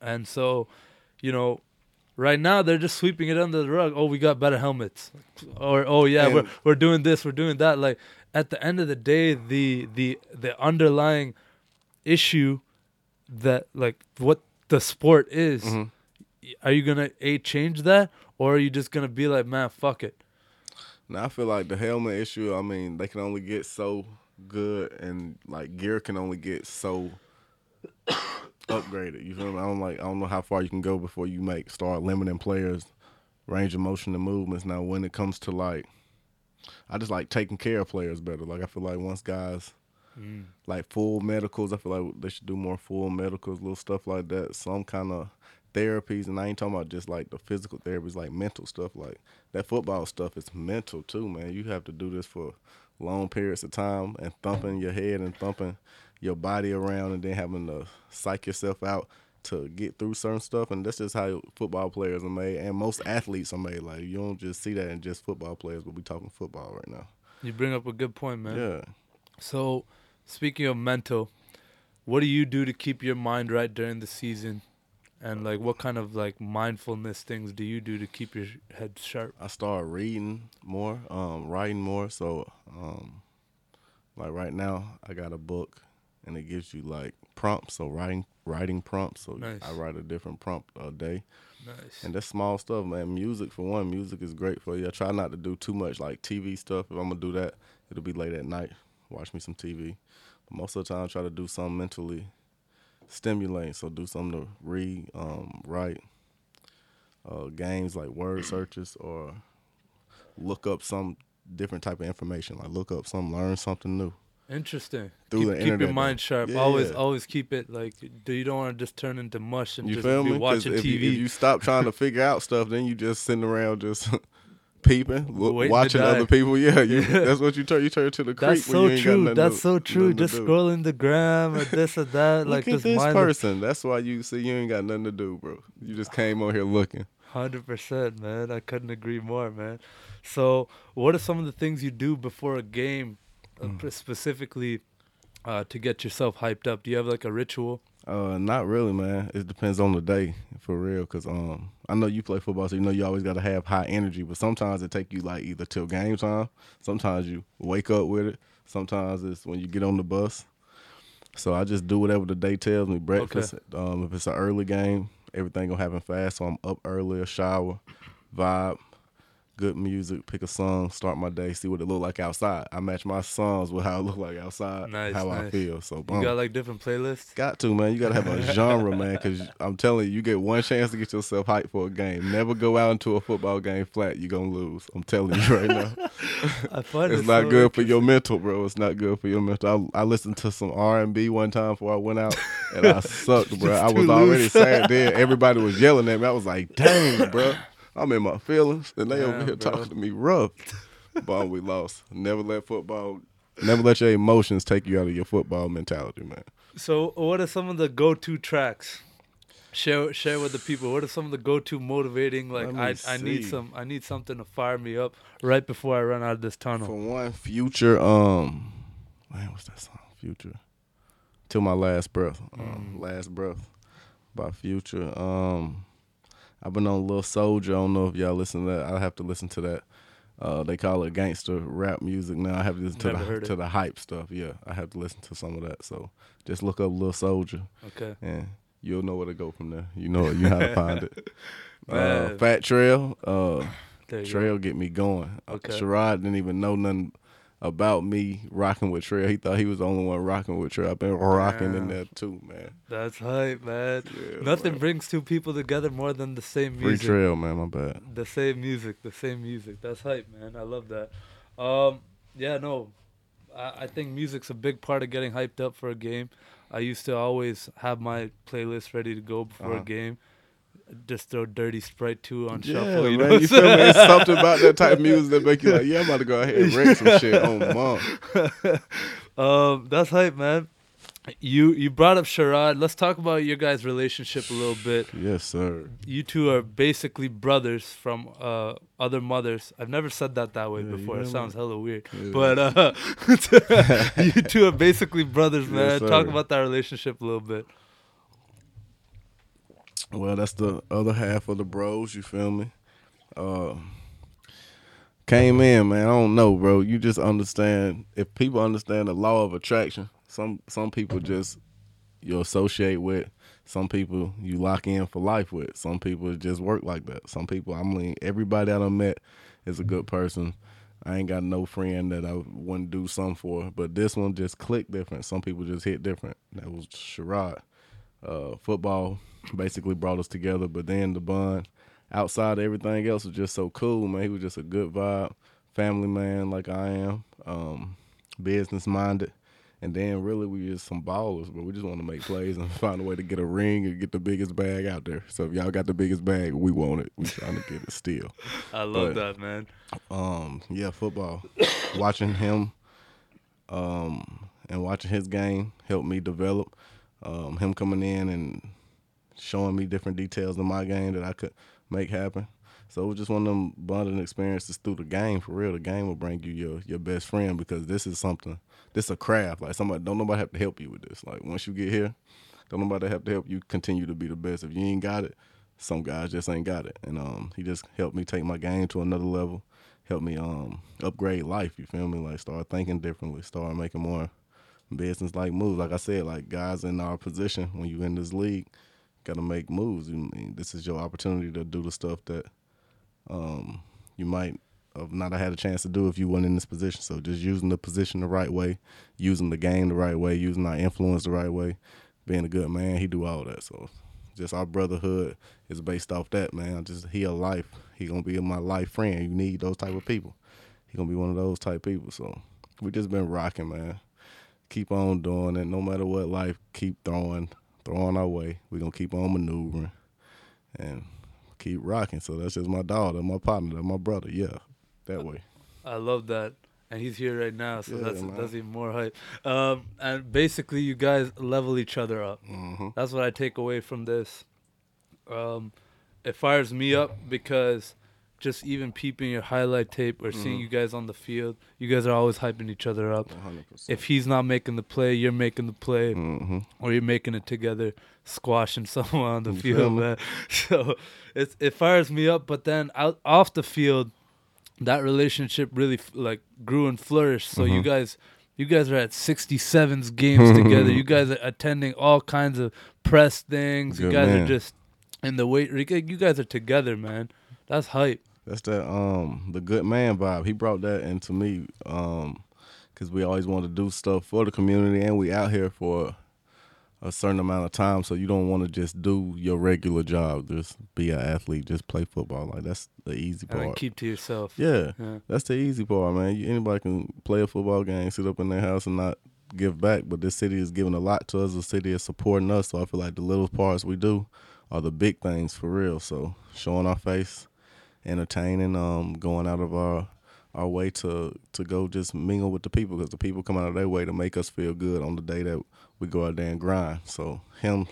And so, you know, right now they're just sweeping it under the rug. Oh, we got better helmets, or oh yeah, we're we're doing this, we're doing that. Like at the end of the day, the the the underlying issue that like what the sport is,
Mhm.
are you gonna a change that, or are you just gonna be like, man, fuck it?
Now I feel like the helmet issue. I mean, they can only get so good, and like gear can only get so upgraded. You feel me? I don't like. I don't know how far you can go before you make start limiting players' range of motion and movements. Now, when it comes to like, I just like taking care of players better. Like I feel like once guys mm. like full medicals, I feel like they should do more full medicals, little stuff like that. Some kind of therapies, and I ain't talking about just like the physical therapies, like mental stuff. Like that football stuff is mental too, man. You have to do this for long periods of time and thumping your head and thumping your body around, and then having to psych yourself out to get through certain stuff. And that's just how football players are made, and most athletes are made. Like you don't just see that in just football players, but we talking football right now.
You bring up a good point, man.
Yeah.
So, speaking of mental, what do you do to keep your mind right during the season? And like, what kind of like mindfulness things do you do to keep your head sharp?
I start reading more, um, writing more. So, um, like right now, I got a book, and it gives you like prompts. So writing, writing prompts. So
Nice.
I write a different prompt a day,
Nice.
and that's small stuff, man. Music for one, music is great for you. I try not to do too much like TV stuff. If I'm gonna do that, it'll be late at night. Watch me some TV. But most of the time, I try to do something mentally stimulating. So do something to read, um, write, uh, games like word searches or look up some different type of information. Like look up some, learn something new.
Interesting.
Through
keep,
the
keep your mind sharp.
Yeah.
Always, always keep it like. Do you don't want to just turn into mush and
You
just be
me?
watching
if
TV?
You, if you stop trying to figure out stuff, then you just sitting around just peeping, lo- watching other people. Yeah, you,
Yeah.
that's what you turn. You turn to the creek
That's
when
so
you ain't got
true. That's
to-
so true. Just scrolling the gram and this and that,
Look
like
at this person. That's why you see you ain't got nothing to do, bro. You just came on here looking.
Hundred percent, man. I couldn't agree more, man. So, what are some of the things you do before a game,
Mm.
specifically uh, to get yourself hyped up? Do you have like a ritual?
Uh, not really, man. It depends on the day, for real. Cause um, I know you play football, so you know you always gotta have high energy. But sometimes it take you like either till game time. Sometimes you wake up with it. Sometimes it's when you get on the bus. So I just do whatever the day tells me. Breakfast. Um, if it's an early game, everything gonna happen fast. So I'm up earlier, shower, vibe, good music, pick a song, start my day, see what it look like outside. I match my songs with how it look like outside,
Nice,
how I feel. So
You got like different playlists?
Got to, man. You got to have a genre, man, because I'm telling you, you get one chance to get yourself hyped for a game. Never go out into a football game flat. You're going to lose. I'm telling you right now. It's
it
not
so
good for your mental, bro. It's not good for your mental. I, I listened to some R&B one time before I went out, and I sucked, bro. I was already sad then. Everybody was yelling at me. I was like, dang, bro. I'm in my feelings, and they over
Damn,
here
bro.
talking to me rough. But we lost. Never let football, never let your emotions take you out of your football mentality, man.
So, what are some of the go-to tracks? Share share with the people. What are some of the go-to motivating? Like I I need some I need something to fire me up right before I run out of this tunnel.
For one, Future, um, man, what's that song? Future, till my last breath. Um,
Mm.
Last breath by Future. Um, I've been on Little Soldier. I don't know if y'all listen to that. I have to listen to that. Uh, they call it gangster rap music now. I have to listen to
Never heard
the
it.
to the hype stuff. Yeah, I have to listen to some of that. So just look up Little Soldier
Okay.
and you'll know where to go from there. You know you know how to find it. Uh, Fat Trel. Uh,
you go.
Trel get me going. Uh,
Okay.
Sherrod didn't even know nothing about me rocking with Trey. He thought he was the only one rocking with Trey. I've been rocking in
Damn.
there too, man.
That's hype, man.
Yeah,
Nothing
man.
brings two people together more than the same music.
Free. Trel, man. My bad.
The same music, the same music. That's hype, man. I love that. Um, yeah, no, I, I think music's a big part of getting hyped up for a game. I used to always have my playlist ready to go before
Uh-huh.
a game. Just throw Dirty Sprite 2 on
Yeah,
shuffle.
man.
You know,
you feel me? It's something about that type of music that make you like, yeah, I'm about to go ahead and wreck some shit on mom.
um, that's hype, man. You you brought up Sherrod. Let's talk about your guys' relationship a little bit.
Yes, sir.
You two are basically brothers from uh, other mothers. I've never said that that way
Yeah, you
before. It sounds hella weird.
Yeah.
But uh, you two are basically brothers,
Yes,
man. Talk about that relationship a little bit.
Well, that's the other half of the bros. You feel me? Uh, came in, man. I don't know, bro. You just understand. If people understand the law of attraction, some some people just you associate with. Some people you lock in for life with. Some people just work like that. Some people, I mean, everybody that I met is a good person. I ain't got no friend that I wouldn't do something for. But this one just clicked different. Some people just hit different. That was Sherrod uh, football basically brought us together. But then the bond outside of everything else was just so cool, man. He was just a good vibe, family man like I am, um, business minded. And then really we just some ballers, but we just want to make plays and find a way to get a ring and get the biggest bag out there. So if y'all got the biggest bag, we want it. We trying to get it still.
I love
But-
that, man.
Um, yeah, football. watching him, um, and watching his game helped me develop. Um, him coming in and showing me different details in my game that I could make happen. So it was just one of them bonding experiences through the game. For real, the game will bring you your your best friend because this is something. This is a craft. Like somebody don't nobody have to help you with this. Like once you get here, don't nobody have to help you continue to be the best. If you ain't got it, some guys just ain't got it. And um, he just helped me take my game to another level. Helped me um upgrade life. You feel me? Like start thinking differently. Start making more business like moves. Like I said, like guys in our position when you in this league, gotta make moves. You mean this is your opportunity to do the stuff that um you might have not had a chance to do if you weren't in this position. So just using the position the right way, using the game the right way, using our influence the right way, being a good man, he do all that. So just our brotherhood is based off that, man. Just he a life. He gonna be my life friend. You need those type of people. He gonna be one of those type people. So we just been rocking, man. Keep on doing it. No matter what life keep throwing, throwing our way. We're gonna keep on maneuvering and keep rocking. So that's just my dog, that's my partner, that's my brother. Yeah, that way.
I love that. And he's here right now, so
Yeah,
that's
man.
that's even more hype. Um, and basically, you guys level each other up.
hmm
That's what I take away from this. Um, it fires me up because just even peeping your highlight tape or seeing
Mhm.
you guys on the field, you guys are always hyping each other up.
100%.
If he's not making the play, you're making the play,
hmm
or you're making it together, squashing someone on the
You
field, man. So it's it fires me up. But then out off the field, that relationship really f- like grew and flourished. So you
Mhm.
guys. You guys are at 67's games together. You guys are attending all kinds of press things. you
Good
guys are just in the weight. You guys are together, man. That's hype.
That's that um the good man vibe. He brought that into me um because we always want to do stuff for the community and we out here for a certain amount of time. So you don't want to just do your regular job, just be an athlete, just play football. Like that's the easy
And
part.
keep to yourself.
yeah,
Yeah.
that's the easy part, man. You, anybody can play a football game, sit up in their house and not give back. But this city is giving a lot to us. The city is supporting us. So I feel like the little parts we do are the big things for real. So showing our face, entertaining, um, going out of our our way to to go just mingle with the people because the people come out of their way to make us feel good on the day that we go out there and grind. So him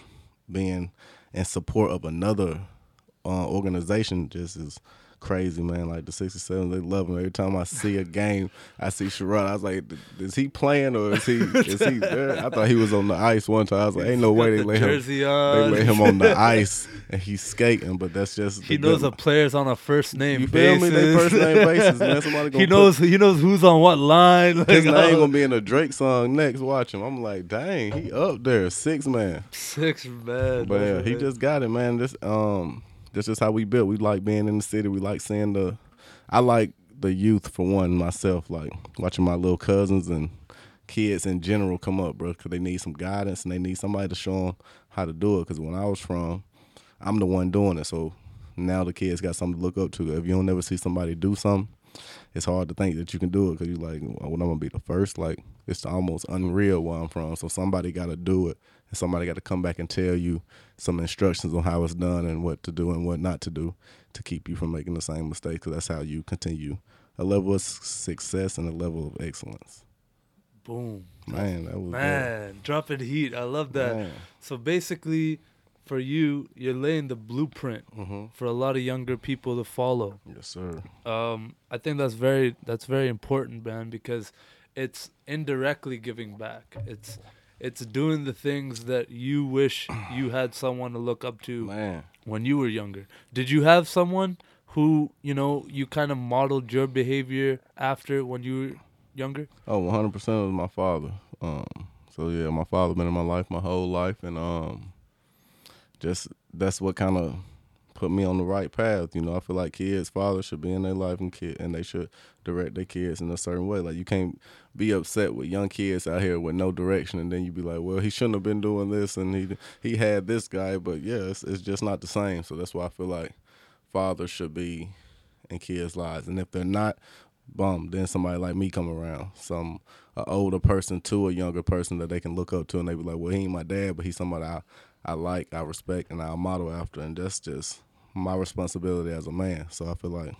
being in support of another uh, organization just is crazy, man. Like the 67, they love him. Every time I see a game, I see Sherrod. I was like, is he playing or is he is he there? I thought he was on the ice one time. I was like, ain't no way they
the
lay him
jersey
they
on.
lay him on the ice and he's skating, but that's just
He knows the players on a first name
You feel
basis.
me? They first name basis, man. Somebody gonna
he
put-
knows he knows who's on what line. Like,
His name
oh,
gonna be in a Drake song next. Watch him. I'm like, dang, he up there, six man.
six man.
But yeah, he just got it, man. This um, this just how we built. We like being in the city. We like seeing the. I like the youth for one myself. Like watching my little cousins and kids in general come up, bro, because they need some guidance and they need somebody to show them how to do it. Because when I was from, I'm the one doing it. So now the kids got something to look up to. If you don't ever see somebody do something, it's hard to think that you can do it because you're like, well, I'm gonna be the first, like it's almost unreal where I'm from. So somebody got to do it, and somebody got to come back and tell you some instructions on how it's done and what to do and what not to do to keep you from making the same mistake. Because that's how you continue a level of success and a level of excellence.
boom.
Man, that was
Man, dropping heat. I love that.
Man.
So basically, for you, you're laying the blueprint
Mm-hmm.
for a lot of younger people to follow.
Yes, sir.
Um, I think that's very that's very important, man, because it's indirectly giving back. It's it's doing the things that you wish you had someone to look up to
Man,
when you were younger. Did you have someone who you know you kind of modeled your behavior after when you were younger?
oh, 100 percent was my father. Um, so yeah, my father been in my life my whole life, and um, just that's what kind of put me on the right path. You know, I feel like kids' fathers should be in their life and kid, and they should direct their kids in a certain way. Like you can't be upset with young kids out here with no direction, and then you be like, well, he shouldn't have been doing this, and he he had this guy, but yeah, it's, it's just not the same. So that's why I feel like fathers should be in kids' lives, and if they're not, bum, then somebody like me come around, some a older person to a younger person that they can look up to, and they be like, well, he ain't my dad, but he's somebody I I like, I respect, and I model after, and that's just my responsibility as a man. So I feel like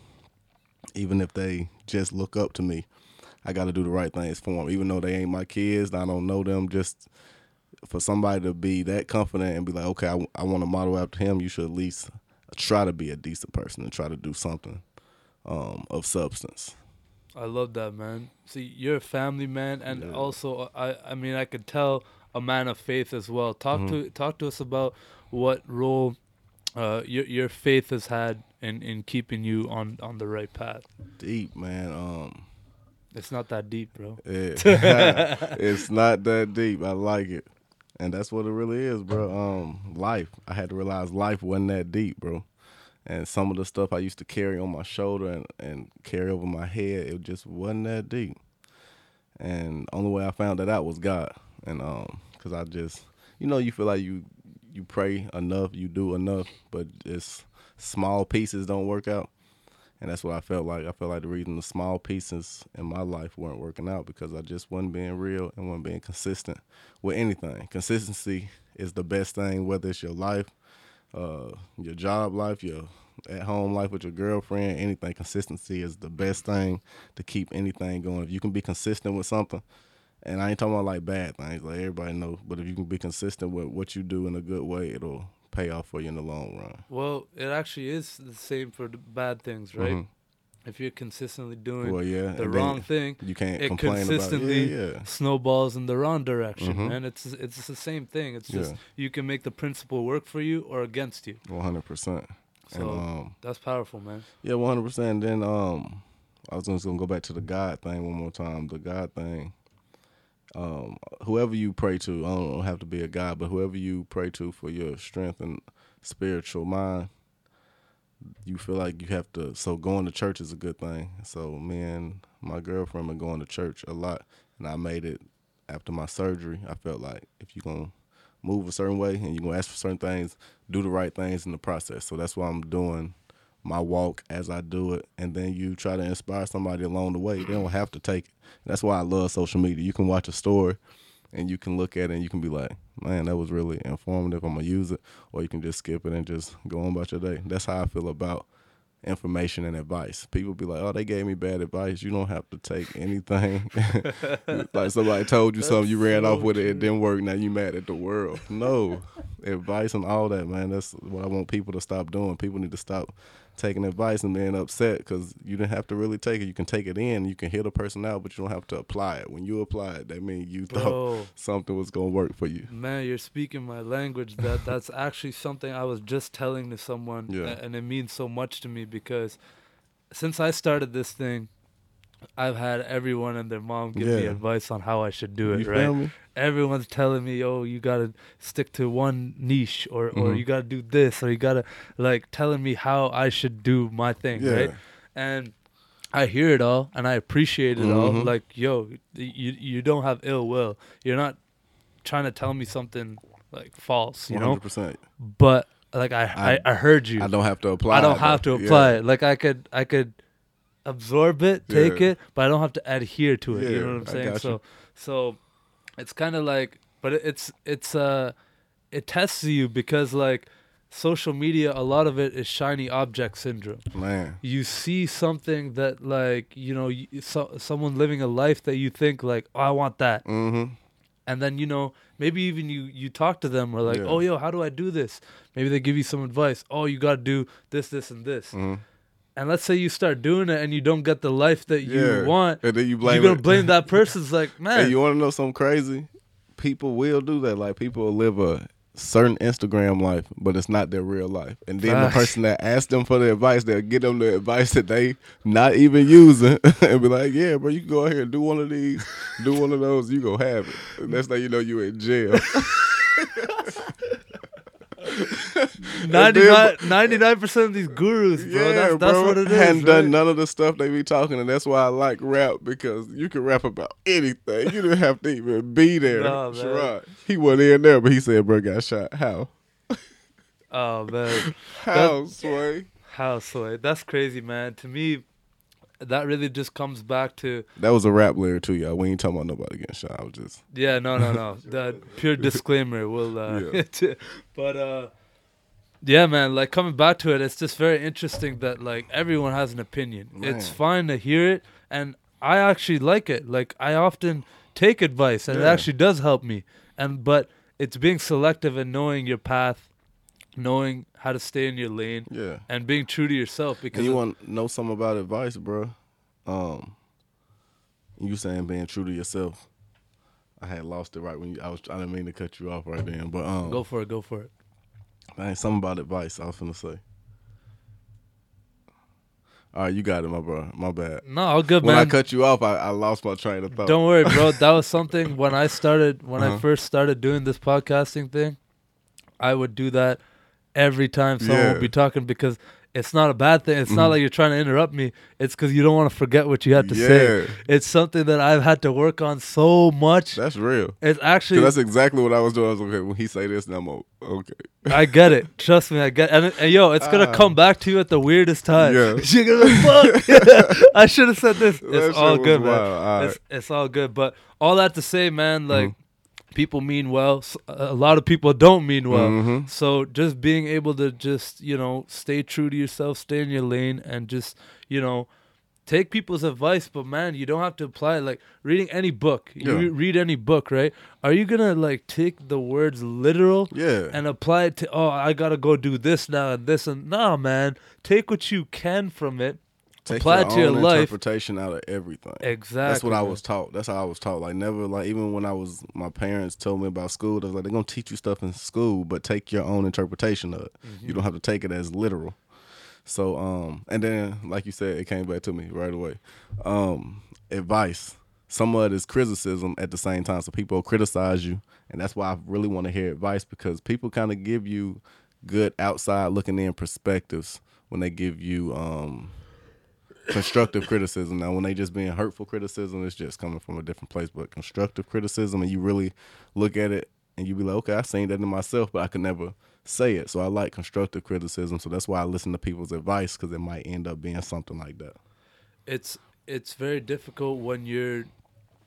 even if they just look up to me, I got to do the right things for them, even though they ain't my kids. I don't know them. Just for somebody to be that confident and be like, okay, I, I want to model after him. You should at least try to be a decent person and try to do something um, of substance.
I love that, man. See, you're a family man, and
Yeah.
also, I, I mean, I could tell a man of faith as well. Talk
Mm-hmm.
to talk to us about what role uh, your your faith has had in, in keeping you on, on the right path.
Deep man. Um,
It's not that deep, bro.
it- it's not that deep. I like it, and that's what it really is, bro. Um, life. I had to realize life wasn't that deep, bro. And some of the stuff I used to carry on my shoulder and, and carry over my head, it just wasn't that deep. And only way I found that out was God. And um, cause I just, you know, you feel like you you pray enough, you do enough, but it's small pieces don't work out. And that's what I felt like. I felt like the reason the small pieces in my life weren't working out because I just wasn't being real and wasn't being consistent with anything. Consistency is the best thing, whether it's your life, uh, your job life, your at home life with your girlfriend, anything. Consistency is the best thing to keep anything going. If you can be consistent with something, and I ain't talking about like bad things, like everybody know, but if you can be consistent with what you do in a good way, it'll pay off for you in the long run.
Well, it actually is the same for the bad things, right?
Mhm.
If you're consistently doing
Well, yeah,
the
and
wrong thing,
You can't
it
complain
consistently
about it. Yeah, yeah.
snowballs in the wrong direction,
Mhm.
man. It's it's the same thing. It's just you can make the principle work for you or against you.
one hundred percent. And
So
um,
that's powerful, man.
Yeah, one hundred percent. Then um, I was just gonna go back to the God thing one more time. The God thing. Um, whoever you pray to, I don't have to be a God, but whoever you pray to for your strength and spiritual mind, you feel like you have to. So going to church is a good thing. So me and my girlfriend been going to church a lot, and I made it after my surgery. I felt like if you're gonna move a certain way and you're gonna ask for certain things, do the right things in the process. So that's why I'm doing my walk as I do it, and then you try to inspire somebody along the way. They don't have to take it. That's why I love social media. You can watch a story, and you can look at it, and you can be like, "Man, that was really informative. I'm gonna use it," or you can just skip it and just go on about your day. That's how I feel about information and advice. People be like, "Oh, they gave me bad advice." You don't have to take anything. like somebody told you something, you ran
so
off with it, it didn't work. Now you mad at the world. No, advice and all that, man. That's what I want people to stop doing. People need to stop taking advice and being upset because you didn't have to really take it. You can take it in, you can hear the person out, but you don't have to apply it. When you apply it, that means you thought something was gonna work for you.
man, you're speaking my language. That that's actually something I was just telling to someone,
Yeah.
and it means so much to me because since I started this thing, I've had everyone and their mom give me advice on how I should do it.
you
right? everyone's telling me, "Oh, you gotta stick to one niche, or or
Mhm.
you gotta do this, or you gotta like telling me how I should do my thing,
Yeah.
right?" And I hear it all, and I appreciate it all.
Mhm.
Like, yo, you you don't have ill will. You're not trying to tell me something like false, you know.
hundred percent.
But like I, I
I-
heard you.
I don't have to apply.
I don't have to apply it. Like I could I could absorb it, take
Yeah.
it, but I don't have to adhere to it. you know what I'm saying? So
you.
so it's kind of like but it- it's it's uh it tests you because like social media a lot of it is shiny object syndrome.
Man,
You see something that like, you know, you, so, someone living a life that you think like, "Oh, I want that."
mm-hmm.
and then you know maybe even you you talk to them or like
Yeah.
oh yo how do i do this maybe they give you some advice oh you got to do this this and this
hmm
and let's say you start doing it and you don't get the life that you
yeah.
want
and then you
you're
blame
gonna
it.
blame that person it's like man
you want to know something crazy? People will do that. Like people will live a certain Instagram life, but it's not their real life. And then the person that asks them for the advice, they'll get them the advice that they not even using, and be like, "Yeah, bro, you can go ahead and do one of these, do one of those, you go have it." And that's how you know you in jail.
99 percent of these gurus bro
yeah,
that's, that's
bro.
what it is
Hadn't done
right?
none of the stuff they be talking, and that's why I like rap because you can rap about anything. You didn't have to even be there.
Nah.
Sherrod, he wasn't in there, but he said, "Bro, got shot." How?
oh man
How, Sway?
how so that's crazy man to me that really just comes back to
That was a rap lyric too, y'all. We ain't talking about nobody getting shot. I was just
Yeah, no, no, no. The pure disclaimer will uh
Yeah.
but uh yeah, man, like coming back to it, it's just very interesting that like everyone has an opinion. It's fine to hear it and I actually like it. Like I often take advice and it actually does help me. And but it's being selective and knowing your path, knowing how to stay in your lane
yeah.
and being true to yourself because
And you want to know something about advice, bro? Um, you saying being true to yourself. I had lost it right when you, I was. I didn't mean to cut you off right then, but um,
go for it, go for it.
Man, something about advice. I was gonna say. All right, you got it, my bro. My bad.
No, all good,
When
man.
I cut you off, I, I lost my train of thought.
Don't worry, bro. That was something when I started when I
Uh-huh.
first started doing this podcasting thing. I would do that every time someone
Yeah.
would be talking because it's not a bad thing. It's not
Mhm.
like you're trying to interrupt me. It's because you don't want to forget what you had to say. It's something that I've had to work on so much.
that's real.
It's actually
that's exactly what I was doing. I was okay when he say this, and I'm okay.
I get it. Trust me, I get. And, and yo, it's gonna
Ah.
come back to you at the weirdest time.
Yeah.
You're gonna fuck. I should have said this. It's all good, man.
All
It's, it's all good. But all that to say, man, like
Mhm.
People mean well. A lot of people don't mean well.
Mhm.
So just being able to just you know stay true to yourself, stay in your lane, and just you know take people's advice. But man, you don't have to apply it. Like reading any book, you
Yeah.
re- read any book, right? Are you gonna like take the words literal?
Yeah.
and apply it to oh I gotta go do this now and this and nah man take what you can from it
Take
apply
your
to your
own
life.
interpretation out of everything.
exactly
That's what I was taught. That's how I was taught. Like never like even when I was my parents told me about school, they was like they're gonna teach you stuff in school, but take your own interpretation of it.
Mm-hmm.
You don't have to take it as literal. So um and then like you said, it came back to me right away. Um advice. Some of it is criticism at the same time. So people criticize you and that's why I really want to hear advice because people kind of give you good outside looking in perspectives when they give you um constructive criticism. Now, when they just being hurtful criticism, it's just coming from a different place. But constructive criticism, and you really look at it and you be like, okay, I seen that in myself, but I could never say it. So I like constructive criticism. So that's why I listen to people's advice because it might end up being something like that.
it's it's very difficult when you're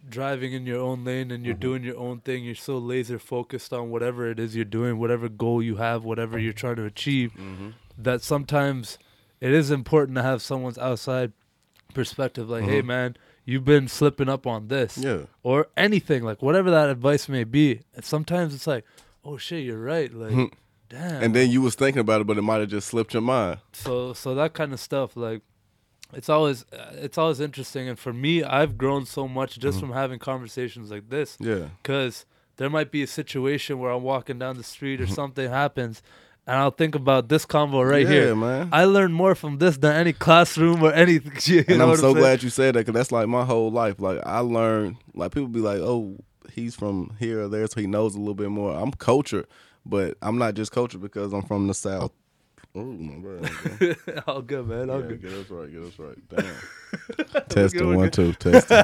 driving in your own lane and you're
Mm-hmm.
doing your own thing you're so laser focused on whatever it is you're doing whatever goal you have whatever you're trying to achieve
Mm-hmm.
that sometimes it is important to have someone's outside perspective like hey
Mhm.
man you've been slipping up on this
Yeah.
or anything like whatever that advice may be and sometimes it's like oh shit you're right like
Mhm.
damn
And then you was thinking about it, but it might have just slipped your mind.
so so that kind of stuff like it's always uh, it's always interesting and for me i've grown so much just
Mhm.
from having conversations like this
Yeah.
because there might be a situation where i'm walking down the street or
Mhm.
something happens and i'll think about this combo right
yeah,
here
man.
i learned more from this than any classroom or anything you
and I'm so
saying?
glad you said that because that's like my whole life. Like I learned, like people be like, "Oh, he's from here or there, so he knows a little bit more." I'm cultured, but I'm not just cultured because I'm from the south. Oh my bad.
all good man all
Yeah,
good
get us right, get us right. Damn. Testing one two testing.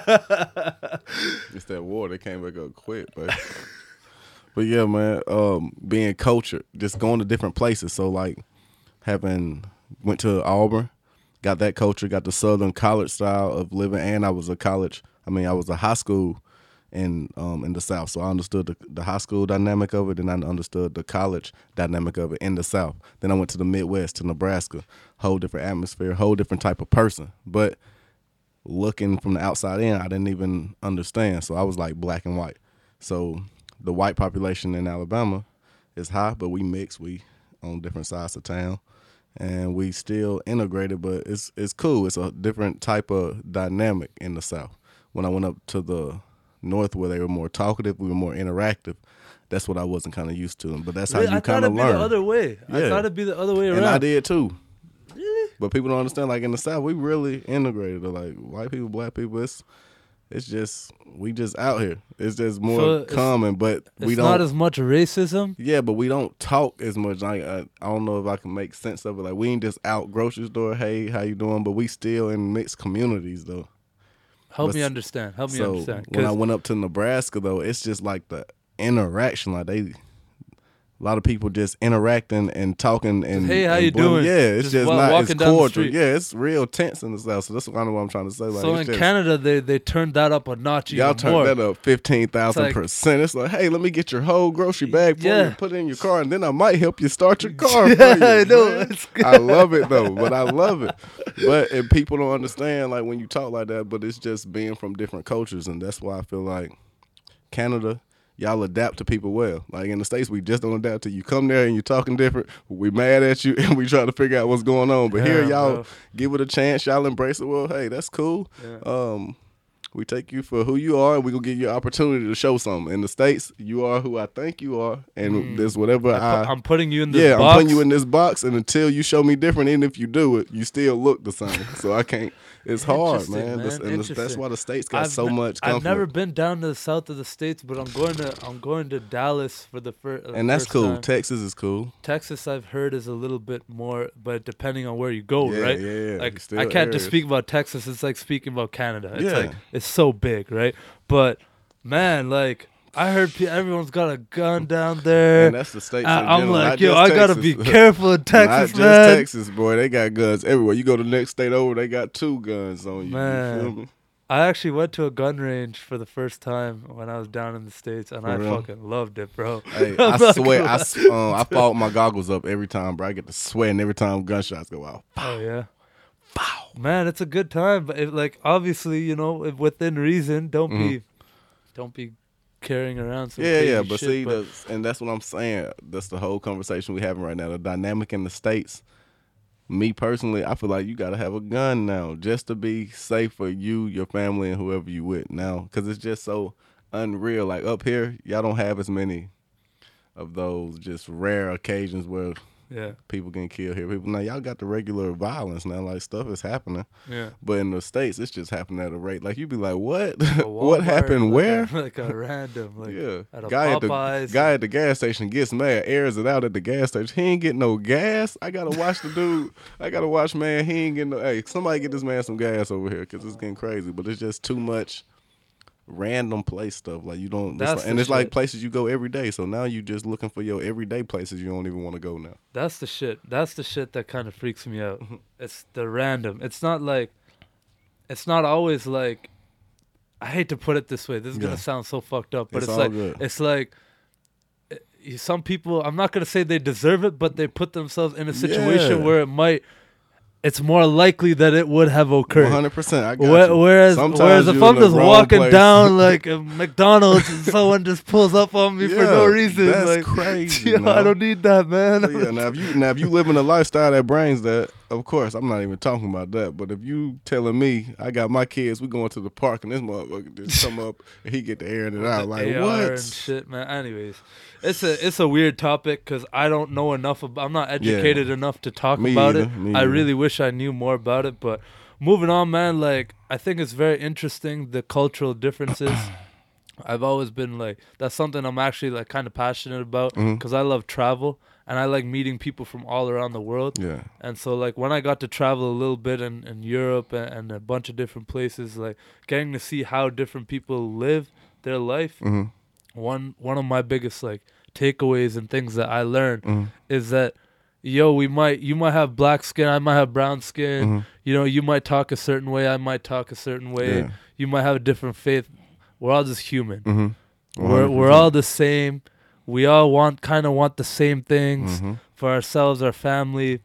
it's that water. It came back up quick, but but yeah, man. Um, being cultured, just going to different places. So like having went to Auburn, got that culture, got the Southern college style of living, and I was a college. I mean, I was a high school in um in the South, so I understood the, the high school dynamic of it, and I understood the college dynamic of it in the South. Then I went to the Midwest to Nebraska, whole different atmosphere, whole different type of person, but looking from the outside in, I didn't even understand. So I was like black and white. So the white population in Alabama is high, but we mix. We on different sides of town, and we still integrated. But it's it's cool. It's a different type of dynamic in the South. When I went up to the North, where they were more talkative, we were more interactive. That's what I wasn't kind of used to. But that's how
Really?
you kind of learn.
the other way i
Yeah.
thought it'd be the other way around
and I did too. Really? But people don't understand. Like in the South, we really integrated. Like white people, black people. It's it's just we just out here. It's just more
So it's-
common. But we
it's
don't.
not as much racism
yeah, but we don't talk as much. Like I, I don't know if I can make sense of it. Like we ain't just out grocery store. Hey, how you doing? But we still in mixed communities though.
help
But
me understand help me
so
understand
when I went up to Nebraska though, it's just like the interaction. Like they, a lot of people just interacting and talking and
hey, how
and
you
blending.
doing?
Yeah, it's
Just
just, not it's cordial. Yeah, it's real tense in the south. So that's kind of what I'm trying to say. Like,
so in
just,
Canada, they they turned that up a notch
y'all turned
more.
that up fifteen thousand percent. It's like, hey, let me get your whole grocery bag for
Yeah.
you, put it in your car, and then I might help you start your car.
Yeah,
for you,
I know. It's good.
I love it though, but I love it. But and people don't understand like when you talk like that, but it's just being from different cultures, and that's why I feel like Canada, y'all adapt to people well. Like in the states, we just don't adapt to you. Come there and you're talking different. We mad at you and we try to figure out what's going on. But here, y'all
bro.
give it a chance. Y'all embrace it. Well, hey, that's cool.
Yeah.
Um, we take you for who you are, and we gonna give you an opportunity to show something. In the states, you are who I think you are, and
Mm.
there's whatever
I
I.
I'm putting you in this
yeah,
box.
I'm putting you in this box, and until you show me different, even if you do it, you still look the same. so I can't. It's hard, man. That's,
man.
and that's- that's why the states got
I've
so much.
I've never been down to the south of the states, but I'm going to I'm going to Dallas for the first.
Uh, and that's cool. Texas is cool.
Texas, I've heard, is a little bit more, but depending on where you go,
yeah,
right?
yeah, yeah.
Like I can't just speak about Texas. It's like speaking about Canada. It's
Yeah.
like it's so big, right? But man, like I heard everyone's got a gun down there.
And that's the state.
I, I'm like, yo, I gotta
Texas.
be careful in Texas,
not
man.
just Texas, boy. They got guns everywhere. You go to the next state over, they got two guns on you.
Man.
You?
I actually went to a gun range for the first time when I was down in the states, and
For
I
real?
fucking loved it, bro.
Hey, I swear, I, uh, I fought my goggles up every time, bro. I get to sweating every time gunshots go off.
Oh yeah. Man, it's a good time, but if, like obviously, you know, if within reason, don't be, don't be carrying around some.
Yeah, yeah, but
shit,
see, that's, and that's what I'm saying. That's the whole conversation we're having right now. The dynamic in the states. Me personally, I feel like you got to have a gun now just to be safe for you, your family, and whoever you with now, because it's just so unreal. Like up here, y'all don't have as many of those just rare occasions where
yeah,
people getting killed here. People now y'all got the regular violence now, like stuff is happening.
yeah.
But in the states, it's just happening at a rate. Like you'd be like, what? What happened?
like
where?
A, like a random, like
yeah,
at a
guy at the guy at the gas station gets mad, airs it out at the gas station. He ain't getting no gas. I gotta watch the dude. I gotta watch man. He ain't getting no. Hey, somebody get this man some gas over here because it's getting crazy. But it's just too much random place stuff. Like you don't.
That's
like- and it's like places you go every day. So now you're just looking for your everyday places you don't even want to go now.
That's the shit. That's the shit that kind of freaks me out.
Mm-hmm.
It's the random. It's not like, it's not always like. I hate to put it this way. This is
Yeah.
gonna sound so fucked up, but
It's
it's, like
good.
it's like. eh, Some people, I'm not gonna say they deserve it, but they put themselves in a situation
Yeah.
where it might. It's more likely that it would have occurred.
hundred percent. I got
Where, whereas,
Sometimes
whereas if I'm just walking
place.
down like a McDonald's and someone just pulls up on me for no reason,
that's
like,
crazy,
yo, I don't need that, man.
So, yeah, now if you now if you living a lifestyle that brings that, of course, I'm not even talking about that. But if you telling me I got my kids, we going to the park and this motherfucker just come up and he get to airing it out, like
AR
what?
and shit, man. Anyways, it's a it's a weird topic because I don't know enough. About, I'm not educated enough to talk
Me
about
either,
it. I really wish I knew more about it. But moving on, man. Like I think it's very interesting the cultural differences. I've always been like that's something I'm actually like kind of passionate about
mm-hmm.
because I love travel and I like meeting people from all around the world.
Yeah,
And so, like, when I got to travel a little bit in, in Europe and, and a bunch of different places, like, getting to see how different people live their life,
hmm
one one of my biggest, like, takeaways and things that I learned
hmm
is that, yo, we might, you might have black skin, I might have brown skin,
hmm
you know, you might talk a certain way, I might talk a certain way,
yeah,
you might have a different faith. We're all just human.
hmm
We're, we're all the same. We all want, kind of want the same things
hmm
for ourselves, our family,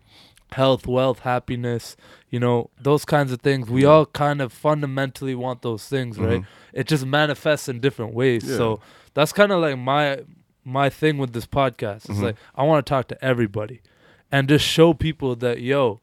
health, wealth, happiness, you know, those kinds of things. We
Yeah.
all kind of fundamentally want those things, right?
Mhm.
It just manifests in different ways.
Yeah.
So that's kind of like my my thing with this podcast. It's
Mhm.
like I want to talk to everybody and just show people that yo,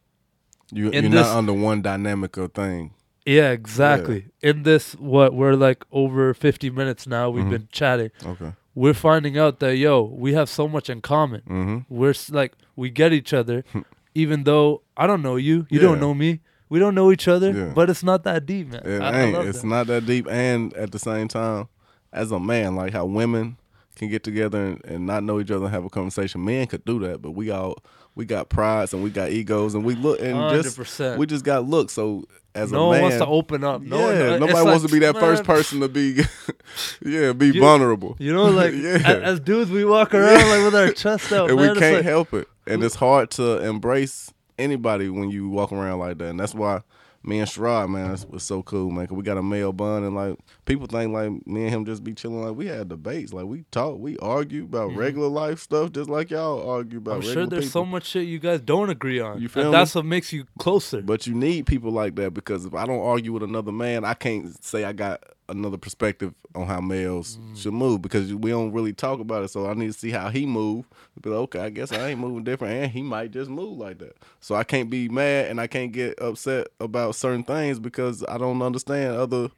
you, you're
this-
not the one dynamic of thing.
yeah, exactly. In this what we're like over 50 minutes now, we've
Mhm.
been chatting.
Okay.
We're finding out that yo, we have so much in common.
hmm
we're like we get each other even though i don't know you you
Yeah.
don't know me we don't know each other
Yeah.
but it's not that deep man
It
I, I
it's
that.
not that deep. And at the same time, as a man, like how women can get together and, and not know each other and have a conversation. Men could do that, but we all we got prides and we got egos and we look and just
100%
we just got looks. So as
no
a
one wants to open up no
yeah,
it's
nobody
like,
wants to be that first person to be, yeah, be
You-
vulnerable.
you know like
Yeah.
a- as, dudes we walk around like with our chest out
and
man.
we can't
like-
help it. And it's hard to embrace anybody when you walk around like that. And that's why me and Sherrod, man, it was so cool, man. 'cause we got a male bun, and like people think like me and him just be chilling. Like we had debates, like we talk, we argue about
Mhm.
regular life stuff, just like y'all argue about.
i'm sure there's
people.
so much shit you guys don't agree on
You feel
and
me?
that's what makes you closer
But you need people like that because if I don't argue with another man, I can't say I got another perspective on how males
Mm.
should move because we don't really talk about it. So I need to see how he move. Be like, okay, I guess I ain't moving different, and he might just move like that. So I can't be mad and I can't get upset about certain things because I don't understand other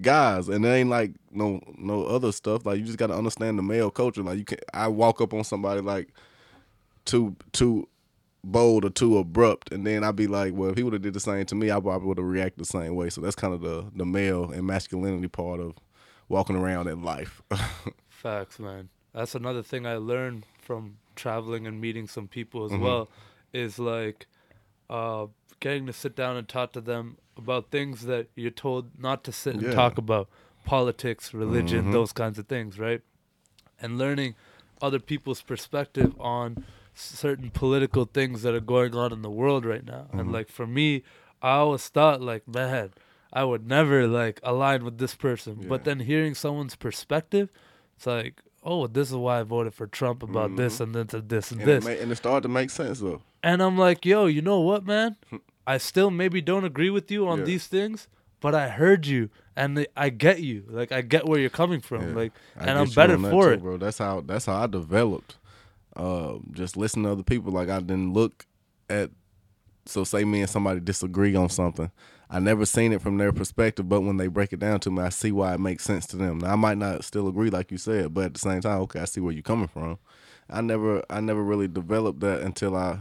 guys, and it ain't like no no other stuff. Like you just got to understand the male culture. Like you can, I walk up on somebody like too too bold or too abrupt, and then I'd be like, well, if he would have did the same to me, I probably would have reacted the same way. So that's kind of the the male and masculinity part of walking around in life.
Facts, man. That's another thing I learned from traveling and meeting some people as
Mhm.
well is like uh, getting to sit down and talk to them about things that you're told not to sit and
Yeah.
talk about politics, religion,
Mhm.
those kinds of things, right? And learning other people's perspective on certain political things that are going on in the world right now. And
Mhm.
like for me, I always thought like, man, I would never like align with this person. But then hearing someone's perspective, it's like, oh, this is why I voted for Trump about this and then to this and,
Mm-hmm. and,
this.
it ma- and it started to make sense though.
and I'm like, yo, you know what, man? I still maybe don't agree with you on
Yeah.
these things, but I heard you and I get you. Like I get where you're coming from.
Yeah.
Like
I
and I'm better for
too,
it.
bro. That's how that's how I developed. Uh, just listen to other people. Like I didn't look at. So say me and somebody disagree on something. I never seen it from their perspective, but when they break it down to me, I see why it makes sense to them. Now I might not still agree, like you said, but at the same time, okay, I see where you're coming from. I never, I never really developed that until I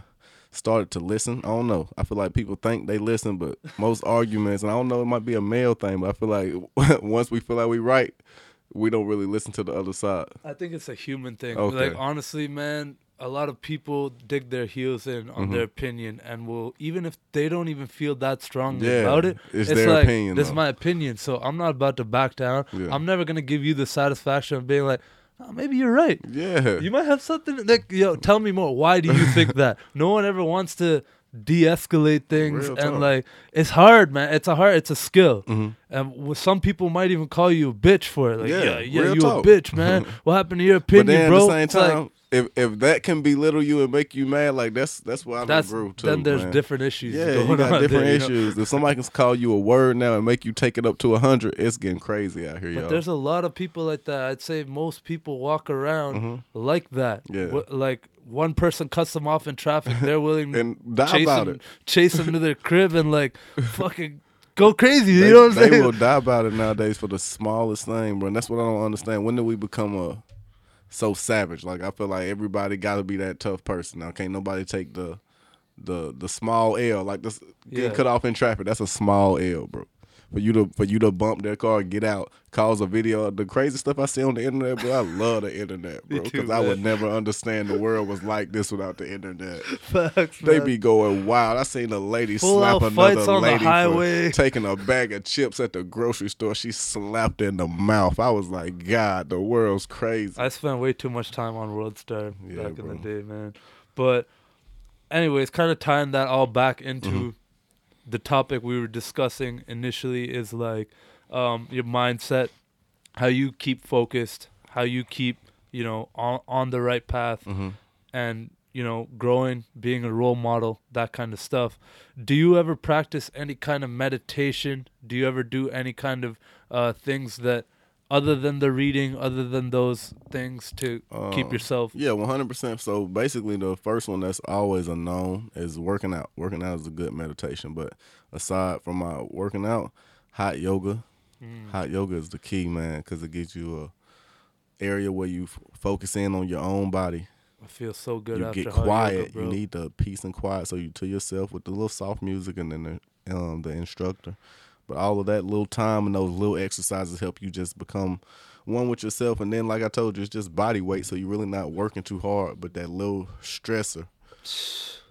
started to listen. I don't know. I feel like people think they listen, but most arguments, and I don't know, it might be a male thing, but I feel like once we feel like we're right, we don't really listen to the other side.
I think it's a human thing.
Okay.
Like honestly, man, a lot of people dig their heels in on
Mm-hmm.
their opinion and will even if they don't even feel that strongly
Yeah,
about it,
it's
it's,
their
like
opinion,
this is my opinion, so I'm not about to back down.
Yeah.
I'm never gonna give you the satisfaction of being like, oh, maybe you're right.
Yeah.
You might have something like yo, tell me more. Why do you think that? No one ever wants to de-escalate things
Real
and
talk.
like it's hard man it's a hard it's a skill
Mhm.
and some people might even call you a bitch for it like
Yeah,
yeah yeah, you
talk.
a bitch man what happened to your
But
opinion
then
bro
at the same
It's like,
time, if if that can belittle you and make you mad, like that's that's why I
that's
grew too.
then there's
man.
different issues
Yeah,
going
you got
on
different
there, you know?
issues. If somebody can call you a word now and make you take it up to hundred, it's getting crazy out here,
But
y'all.
there's a lot of people like that. I'd say most people walk around like that.
Mm-hmm. Yeah.
Like one person cuts them off in traffic, they're willing
And
to
die
chase
about
them,
it.
chase them to their crib and like fucking go crazy.
They,
you know what I'm
they
saying?
will die about it nowadays for the smallest thing, bro. And that's what I don't understand. When did we become a so savage? Like I feel like everybody got to be that tough person. Now can't nobody take the the the small L like this getting
Yeah.
cut off in traffic. That's a small L, bro. For you to for you to bump their car, get out, cause a video. The crazy stuff I see on the internet, bro. I love the internet, bro, because I would never understand the world was like this without the internet.
Facts,
They
man.
be going wild. I seen a lady
Full
slap another
fights on the
lady
highway.
for taking a bag of chips at the grocery store. She slapped in the mouth. I was like, God, the world's crazy.
I spent way too much time on WorldStar
Yeah,
back in the day, man. But anyways, kind of tying that all back into
Mm-hmm.
The topic we were discussing initially is like um, your mindset, how you keep focused, how you keep you know on on the right path,
Mm-hmm.
and you know growing, being a role model, that kind of stuff. Do you ever practice any kind of meditation? Do you ever do any kind of uh, things that other than the reading, other than those things to keep
Uh,
yourself.
Yeah, one hundred percent. So basically, the first one that's always a known is working out. Working out is a good meditation. But aside from my working out, hot yoga,
Mm.
hot yoga is the key, man, because it gives you a area where you f- focus in on your own body.
I feel so good
you
after
get
hot
quiet.
yoga,
you need the peace and quiet. So you to yourself with the little soft music and then the um the instructor. But all of that little time and those little exercises help you just become one with yourself. And then, like I told you, it's just body weight. So you're really not working too hard, but that little stressor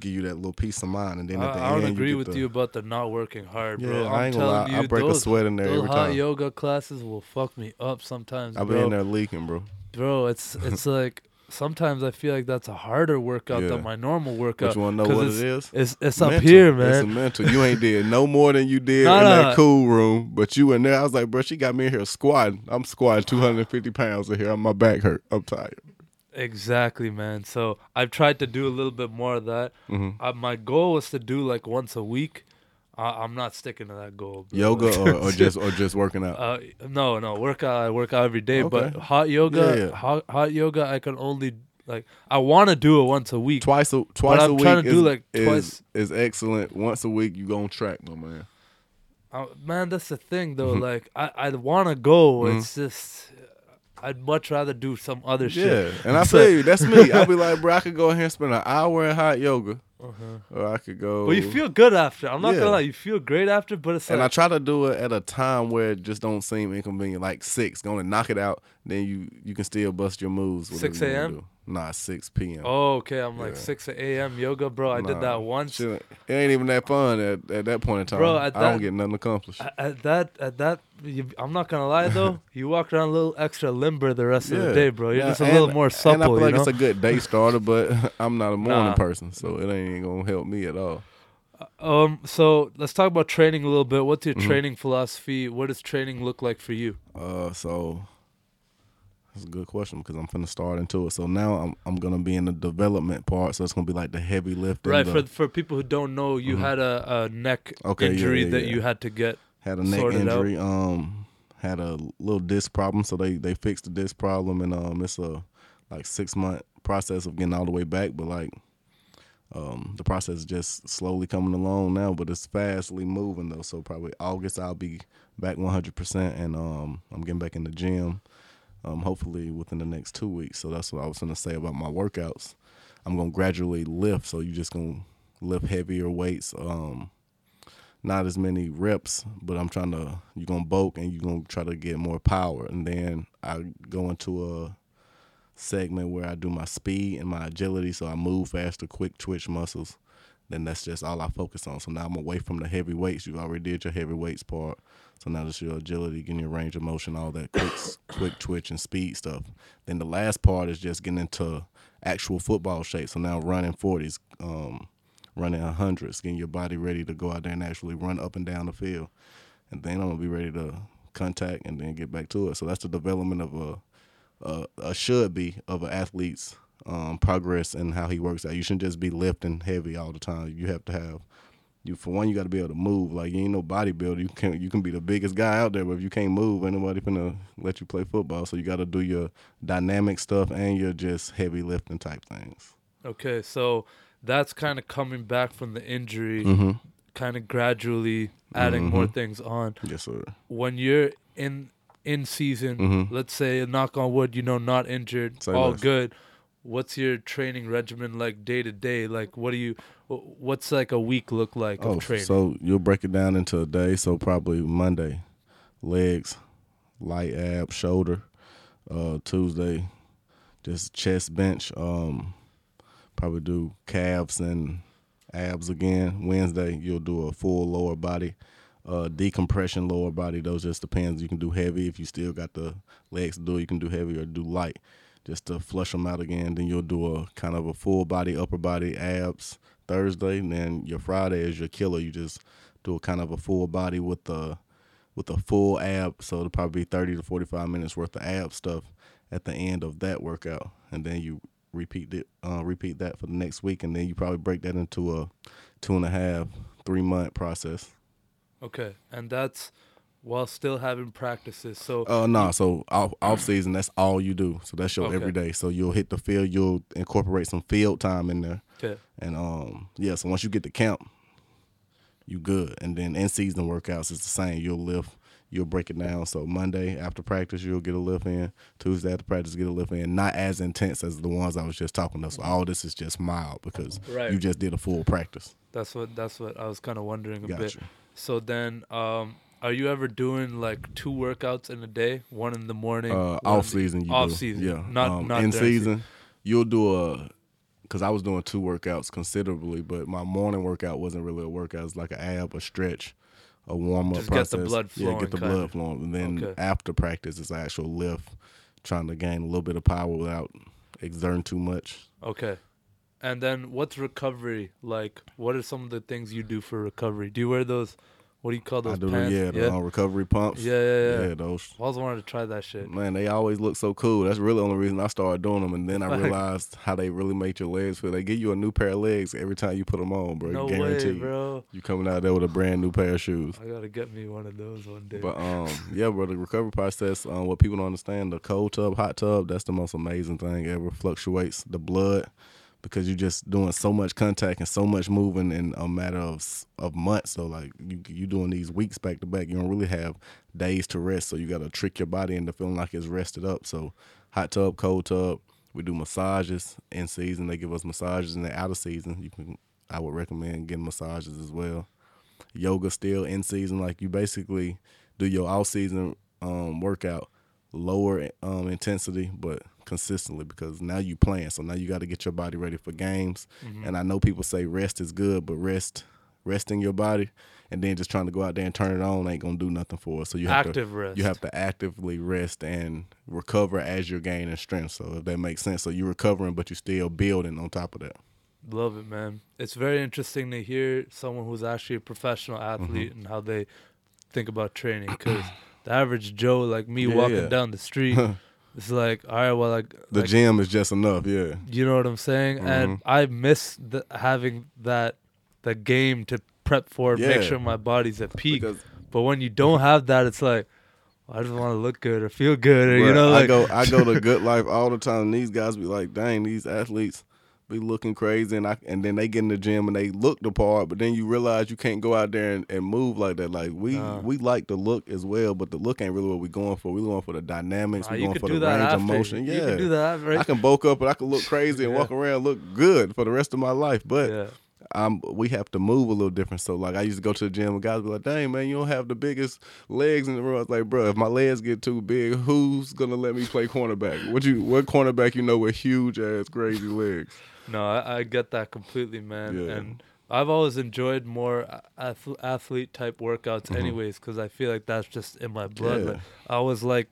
give you that little peace of mind. And then at the
I, I don't agree
you
with
the,
you about the not working hard, bro.
Yeah,
I'm
I ain't gonna
telling
lie.
you,
I break a
those,
sweat in there every
hot
time.
yoga classes will fuck me up sometimes,
I've been in there leaking, bro.
Bro, it's it's like sometimes I feel like that's a harder workout
Yeah.
than my normal workout.
But you want to know what
it's,
it is?
It's it's up here,
It's a mental. You ain't did no more than you did
Nah,
in
nah.
that cool room, but you in there. I was like, bro, she got me in here squatting. I'm squatting 250 pounds in here. My back hurt. I'm tired.
Exactly, man. So I've tried to do a little bit more of that.
hmm
Uh, my goal was to do like once a week. I, I'm not sticking to that goal. bro.
Yoga or, or just or just working out.
Uh, no, no, workout. I work out every day, but hot yoga,
Yeah, yeah.
Hot, hot yoga, I can only like I want to do it once a week.
twice a twice
I'm
a week
trying to
is,
do, like,
is,
twice-
is excellent. Once a week you go on track, my man.
Uh, man, that's the thing though.
Mm-hmm.
Like I, I want to go. It's just I'd much rather do some other
Yeah,
shit.
and I feel you. That's me. I'll be like, bro, I could go here and spend an hour in hot yoga,
Uh-huh.
or I could go.
But you feel good after. I'm not
Yeah.
gonna lie, you feel great after. But it's
And I try to do it at a time where it just don't seem inconvenient, like six. gonna knock it out, then you you can still bust your moves.
6 a.m.?
Nah, six p.m.
oh, okay. I'm like
Yeah.
six a.m. yoga, bro. I did that once.
shit, It ain't even that fun at, at that point in time.
Bro, at
I don't get nothing accomplished.
At that, at that, you, I'm not gonna lie though. you walk around a little extra limber the rest of the day, bro. You're
Yeah,
just a
and-
little more supple.
And I feel like
you know?
it's a good day starter, but I'm not a morning
Nah.
person, so it ain't gonna help me at all.
Um, so let's talk about training a little bit. What's your
Mhm.
training philosophy? What does training look like for you?
Uh, so that's a good question because I'm finna start into it. So now I'm I'm gonna be in the development part. So it's gonna be like the heavy lifting.
Right.
the-
For for people who don't know, you
Mhm.
had a, a neck
Okay, yeah,
injury
yeah,
that
yeah.
you had to get.
Had a neck
sorted out.
injury. Um, had a little disc problem, so they they fixed the disc problem, and um, it's a like six month process of getting all the way back. But like, um, the process is just slowly coming along now, but it's fastly moving though. So probably August I'll be back 100, percent and um, I'm getting back in the gym. Um, hopefully within the next two weeks. So that's what I was gonna say about my workouts. I'm gonna gradually lift, so you're just gonna lift heavier weights. Um, not as many reps, but I'm trying to you're gonna bulk and you're gonna try to get more power. And then I go into a segment where I do my speed and my agility, so I move faster, quick twitch muscles. Then that's just all I focus on. So now I'm away from the heavy weights. You already did your heavy weights part. So now it's your agility, getting your range of motion, all that quick quick twitch and speed stuff. Then the last part is just getting into actual football shape. So now running forties, um, running a hundreds, getting your body ready to go out there and actually run up and down the field. And then I'm gonna be ready to contact and then get back to it. So that's the development of a a, a should be of an athlete's um, progress and how he works out. You shouldn't just be lifting heavy all the time. You have to have you for one. You got to be able to move. Like you ain't no bodybuilder. You can you can be the biggest guy out there, but if you can't move, ain't nobody gonna let you play football. So you got to do your dynamic stuff and your just heavy lifting type things.
Okay, so that's kind of coming back from the injury,
Mm-hmm.
kind of gradually adding more
Mhm.
things on.
Yes, sir.
When you're in in season,
Mhm.
let's say a knock on wood, you know, not injured,
Say
all
less.
good. What's your training regimen like day to day? Like, what do you? What's like a week look like
Oh,
of training?
so you'll break it down into a day. So probably Monday, legs, light ab, shoulder. Uh, Tuesday, just chest bench. Um, probably do calves and abs again. Wednesday, you'll do a full lower body. Uh, decompression lower body. Those just depends. You can do heavy if you still got the legs to do it. You can do heavy or do light, just to flush them out again. Then you'll do a kind of a full body, upper body, abs Thursday. And then your Friday is your killer. You just do a kind of a full body with the with a full ab. So it'll probably be thirty to forty five minutes worth of ab stuff at the end of that workout, and then you repeat it, uh, repeat that for the next week, and then you probably break that into a two and a half, three month process.
okay, and that's while still having practices. So
Uh, no, so off, off season, that's all you do. So that's your
Okay.
everyday. So you'll hit the field, you'll incorporate some field time in there,
okay,
and um, yeah. So once you get to camp, you good. And then in season workouts, it's the same. You'll lift, you'll break it down. So Monday after practice, you'll get a lift in. Tuesday after practice, get a lift in. Not as intense as the ones I was just talking about. So all this is just mild because
Right.
you just did a full practice.
that's what that's what I was kind of wondering a bit. So then, um, are you ever doing like two workouts in a day? One in the morning.
Uh, off season, you
off
do.
season,
yeah.
not
um,
not
in
during
season, you'll do a. Because I was doing two workouts considerably, but my morning workout wasn't really a workout. It was like an ab, a stretch, a warm up
Just get the blood
Yeah, get the blood flowing, and then
Okay.
after practice, it's actual lift, trying to gain a little bit of power without exerting too much.
Okay. And then what's recovery like? What are some of the things you do for recovery? Do you wear those? What do you call those
I do,
pants?
yeah, the
yeah.
uh, recovery pumps.
yeah, yeah, yeah.
those.
I always wanted to try that shit.
Man, they always look so cool. That's really the only reason I started doing them. And then I realized how they really make your legs feel. They give you a new pair of legs every time you put them on, bro.
No
Guaranteed.
way, bro.
You coming out there with a brand new pair of shoes.
I gotta get me one of those one day.
But um, yeah, bro, the recovery process. Um, what people don't understand, the cold tub, hot tub, that's the most amazing thing ever. Fluctuates the blood because you're just doing so much contact and so much moving in a matter of of months. So like you you doing these weeks back to back. You don't really have days to rest. So you got to trick your body into feeling like it's rested up. So hot tub, cold tub. We do massages in season. They give us massages, in the out of season, you can. I would recommend getting massages as well yoga still in season. Like you basically do your off season um, workout, lower um, intensity, but consistently because now you playing. So now you got to get your body ready for games.
Mhm.
And I know people say rest is good, but rest resting your body and then just trying to go out there and turn it on ain't gonna do nothing for us. So you have to
rest.
you have to actively rest and recover as you're gaining strength. So if that makes sense, so you're recovering, but you're still building on top of that.
Love it, man. It's very interesting to hear someone who's actually a professional
Mm-hmm.
athlete and how they think about training. Because the average Joe, like me,
Yeah,
walking
yeah.
down the street, it's like, all right, well, like,
the
like,
gym is just enough. Yeah.
you know what I'm saying? And
Mhm.
I miss the, having that the game to prep for, and make sure my body's at peak.
Because
But when you don't have that, it's like, I just want to look good or feel good, or you know,
I go I go to Good Life all the time. And these guys be like, dang, these athletes be looking crazy, and I and then they get in the gym and they look the part, but then you realize you can't go out there and, and move like that. Like we
Nah.
we like the look as well, but the look ain't really what we're going for. We're going for the dynamics.
Nah,
we
you
going for the range
after.
of motion. Yeah,
You can do that, right?
I can bulk up and I can look crazy and
Yeah.
walk around look good for the rest of my life. But
yeah.
um, we have to move a little different. So like I used to go to the gym and guys be like, "Dang man, you don't have the biggest legs in the room." I was like, "Bro, if my legs get too big, who's gonna let me play cornerback? What you what cornerback you know with huge ass crazy legs?"
No, I, I get that completely, man.
Yeah.
And I've always enjoyed more ath- athlete type workouts,
Mhm.
anyways, because I feel like that's just in my blood.
Yeah.
Like, I was like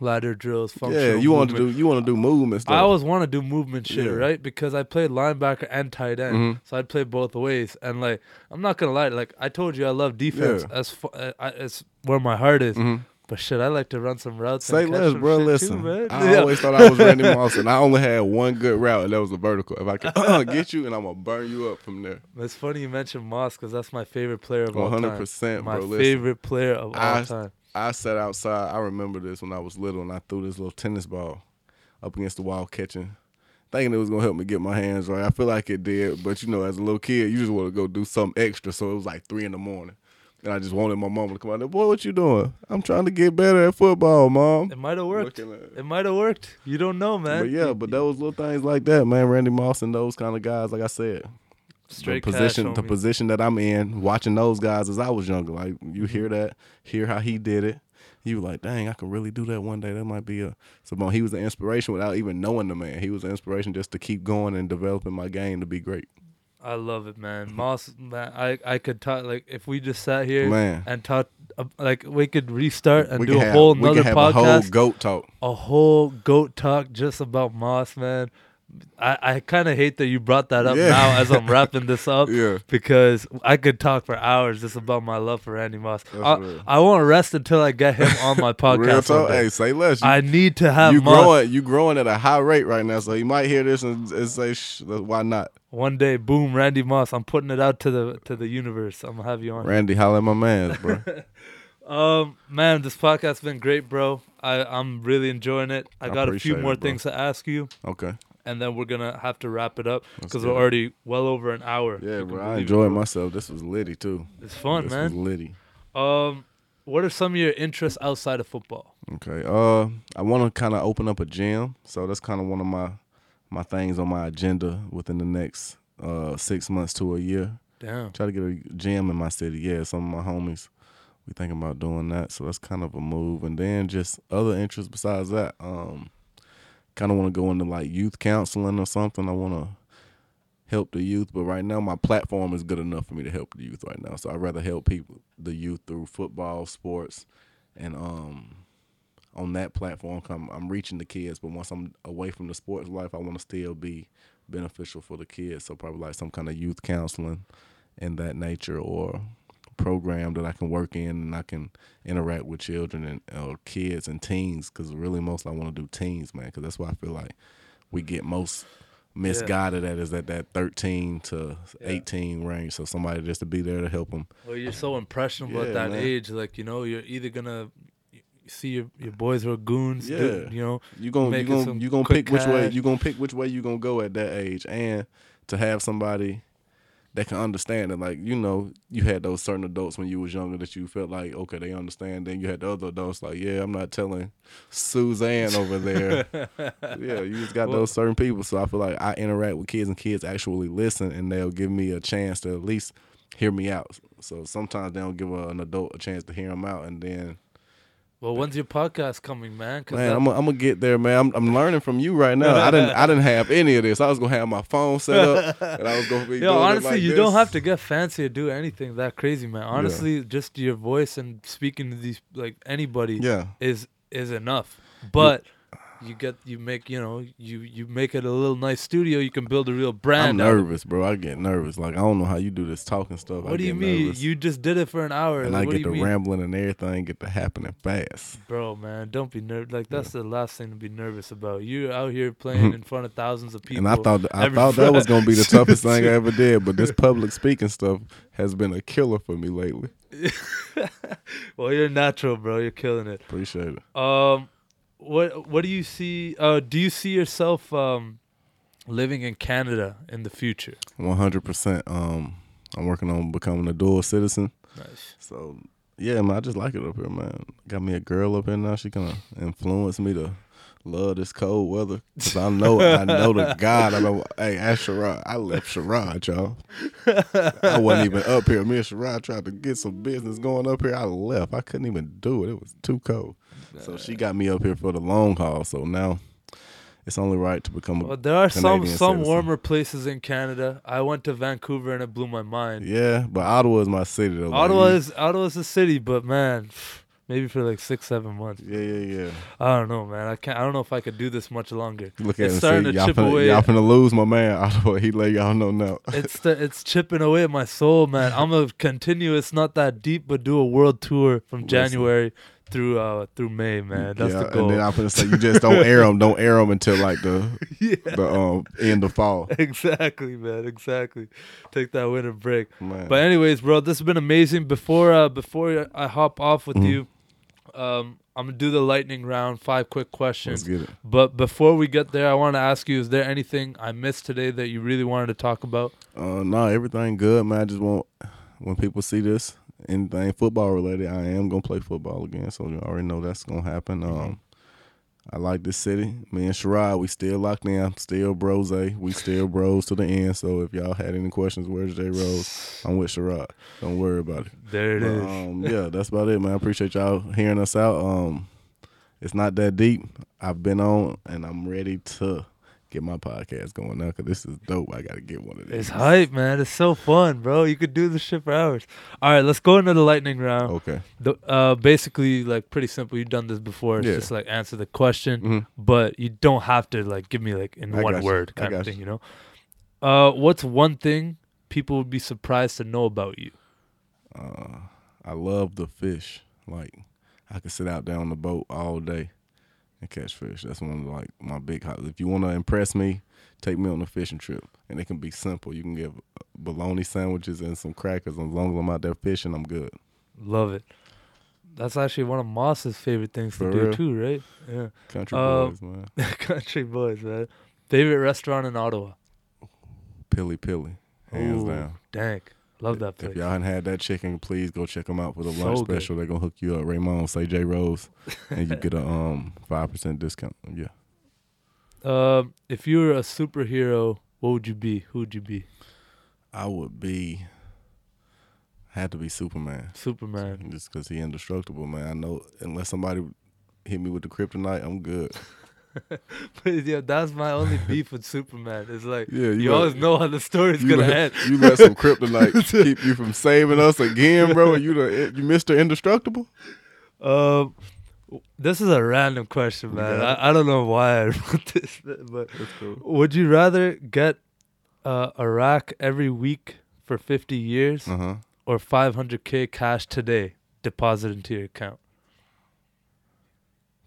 ladder drills, functional.
Yeah, you want to do you want to do movement stuff.
I always want to do movement shit,
Yeah.
right? Because I played linebacker and tight end,
Mhm.
so I'd play both ways. And like, I'm not gonna lie, like I told you, I love defense.
Yeah.
As fu- uh, I, it's where my heart is.
Mhm.
But shit, I like to run some routes.
Say less, bro. Listen,
too, man.
I
Yeah.
always thought I was Randy Moss, and I only had one good route, and that was a vertical. If I could uh, get you, and I'm gonna burn you up from there.
It's funny you mentioned Moss because that's my favorite player of all time.
hundred percent,
My
bro. Listen.
favorite player of all
I-
time.
I sat outside. I remember this when I was little, and I threw this little tennis ball up against the wall, catching, thinking it was gonna help me get my hands right. I feel like it did, but you know, as a little kid, you just want to go do something extra. So it was like three in the morning, and I just wanted my mom to come out there. Boy, what you doing? I'm trying to get better at football, mom.
It might have worked.
Looking at-
It might have worked. You don't know, man.
But yeah, but those little things like that, man. Randy Moss and those kind of guys, like I said,
straight
the position,
cash,
the
homie.
position that I'm in, watching those guys as I was younger. Like you hear that, hear how he did it. You were like, dang, I could really do that one day. That might be a so. Bon, he was an inspiration without even knowing the man. He was an inspiration just to keep going and developing my game to be great.
I love it, man. Moss, man, I I could talk like if we just sat here
Man,
and talk, uh, like we could restart and
we
do a
have,
whole
we
nother
can have a whole
podcast,
goat talk.
a whole goat talk just about Moss, man. I I kind of hate that you brought that up
Yeah.
now as I'm wrapping this up.
Yeah,
Because I could talk for hours just about my love for Randy Moss. I. I won't rest until I get him on my podcast. day.
Hey, say less. You,
I need to have
you
Moss.
growing, you growing at a high rate right now. So you might hear this and, and say, Shh, why not?
One day, boom, Randy Moss. I'm putting it out to the to the universe. I'm gonna have you on.
Randy, holla at my man, bro.
Um, man, this podcast's been great, bro. I I'm really enjoying it. I,
I
got a few more
it,
things to ask you,
Okay.
And then we're gonna have to wrap it up because we're already well over an hour.
Yeah, bro. I
it,
enjoyed myself. This was litty too.
It's fun,
this
man.
was litty.
Um, what are some of your interests outside of football?
Okay. Uh, I want to kind of open up a gym, so that's kind of one of my my things on my agenda within the next uh six months to a year.
Damn.
Try to get a gym in my city. Yeah, some of my homies, we thinking about doing that. So that's kind of a move, and then just other interests besides that. Um, kind of want to go into like youth counseling or something. I want to help the youth, but right now my platform is good enough for me to help the youth right now. So I'd rather help people, the youth, through football, sports, and um, on that platform, come I'm reaching the kids. But once I'm away from the sports life, I want to still be beneficial for the kids. So probably like some kind of youth counseling in that nature or program that I can work in and I can interact with children and uh, kids and teens because really most I want to do teens, man, because that's why I feel like we get most misguided at is at that 13 to
Yeah.
18 range. So somebody just to be there to help them.
Well, you're so impressionable at that
man.
age. Like you know, you're either gonna see your your boys are goons. do-
Yeah.
you know,
You gonna you gonna you gonna
quick
pick which way
cash.
you gonna pick which way you're gonna go at that age, and to have somebody that can understand it. Like you know, you had those certain adults when you was younger that you felt like okay, they understand. Then you had the other adults like, yeah, I'm not telling Suzanne over there. yeah, you just got
Well-
those certain people. So I feel like I interact with kids and kids actually listen, and they'll give me a chance to at least hear me out. So sometimes they don't give a, an adult a chance to hear them out, and then
Well, when's your podcast coming, man?
Man,
that-
I'm gonna get there, man. I'm, I'm learning from you right now. I didn't I didn't have any of this. I was gonna have my phone set up, and I was gonna be.
Yo, honestly,
like
you
this.
don't have to get fancy or do anything that crazy, man. Honestly, just your voice and speaking to these like anybody
Yeah,
is is enough. But you get you make you know you you make it a little nice studio. You can build a real brand.
I'm
out of it.
nervous, bro. I get nervous. Like I don't know how you do this talking stuff. I
What do you mean?
nervous.
You just did it for an hour.
and
like,
I get
the mean?
rambling and everything get to happening fast.
Bro, man, don't be nervous. Like that's the last thing to be nervous about. You're out here playing in front of thousands of people.
and I thought I thought that was gonna be the toughest thing I ever did, but this public speaking stuff has been a killer for me lately.
well, you're natural, bro. You're killing it.
Appreciate it.
Um, what what do you see? Uh, do you see yourself um living in Canada in the future?
One hundred percent. Um, I'm working on becoming a dual citizen.
Nice.
So yeah, man, I just like it up here, man. Got me a girl up here now. She gonna influence me to love this cold weather. Cause I know, I know the God. I know. Hey, ask Sherrod. I left Sherrod, y'all. I wasn't even up here. Me and Sherrod tried to get some business going up here. I left. I couldn't even do it. It was too cold. So she got me up here for the long haul. So now it's only right to become a
Well, there are some
Canadian
some
citizen.
warmer places in Canada. I went to Vancouver and it blew my mind.
yeah. But Ottawa is my city though. Like,
Ottawa is Ottawa's a city, but man, maybe for like six seven months.
Yeah, yeah, yeah.
I don't know, man. I can't. I don't know if I could do this much longer.
Look at
It's starting
See,
to
y'all,
chip
finna,
away.
y'all finna lose my man Ottawa. He let y'all know now.
it's the, it's chipping away at my soul, man. I'm a continuous, not that deep, but do a world tour from
Listen.
January through uh through May, man. That's
yeah,
the goal.
And then I'm finna say you just don't air them. Don't air them until like the
yeah,
the um end of fall.
exactly, man. Exactly. Take that winter break.
Man.
But anyways, bro, this has been amazing. Before uh before I hop off with
Mhm.
you, um, I'm gonna do the lightning round. Five quick
let's
questions.
get it.
But before we get there, I want to ask you: Is there anything I missed today that you really wanted to talk about?
Uh, no, everything good, man. I just want when people see this anything football related, I am gonna play football again. So you already know that's gonna happen. Um, I like this city. Me and Sherrod, we still locked in. Still bros, we still bros to the end. So if y'all had any questions, where's J Rose? I'm with Sherrod. Don't worry about it.
There it is.
um, yeah, that's about it, man. I appreciate y'all hearing us out. Um, it's not that deep. I've been on, and I'm ready to get my podcast going now because this is dope. I got to get one of these.
It's hype, man. It's so fun, bro. You could do this shit for hours. All right, let's go into the lightning round.
Okay.
The, uh, basically, like pretty simple. You've done this before. It's
Yeah.
just like answer the question,
Mhm.
but you don't have to like give me like in
I
one
you.
word kind of thing. You know. Uh, what's one thing people would be surprised to know about you?
Uh, I love the fish. Like I could sit out there on the boat all day and catch fish. That's one of like my big. hobbies. If you want to impress me, take me on a fishing trip, and it can be simple. You can get bologna sandwiches and some crackers. As long as I'm out there fishing, I'm good.
Love it. That's actually one of Moss's favorite things
For
to do too, right? Yeah.
Country
Um,
boys, man.
Country boys, man. Favorite restaurant in Ottawa?
Pili Pili, hands
Ooh,
down.
Dank. Love that
If y'all hadn't had that chicken, please go check them out for the
So
lunch
good.
special. They're gonna hook you up. Raymond, say J Rose, and you get a um five percent discount. Yeah,
Um, if you were a superhero, what would you be? Who would you be?
I would be. Had to be Superman.
Superman.
Just because he indestructible, man. I know unless somebody hit me with the kryptonite, I'm good.
yeah, that's my only beef with Superman. It's like
Yeah,
you,
you let-
always know how the story's gonna
let,
end.
you let some kryptonite keep you from saving us again, bro. You the you Mr. Indestructible.
Um, this is a random question, man. I, I don't know why I wrote this, but
cool.
would you rather get uh, a rack every week for 50 years
Uh huh.
or 500k cash today deposited into your account?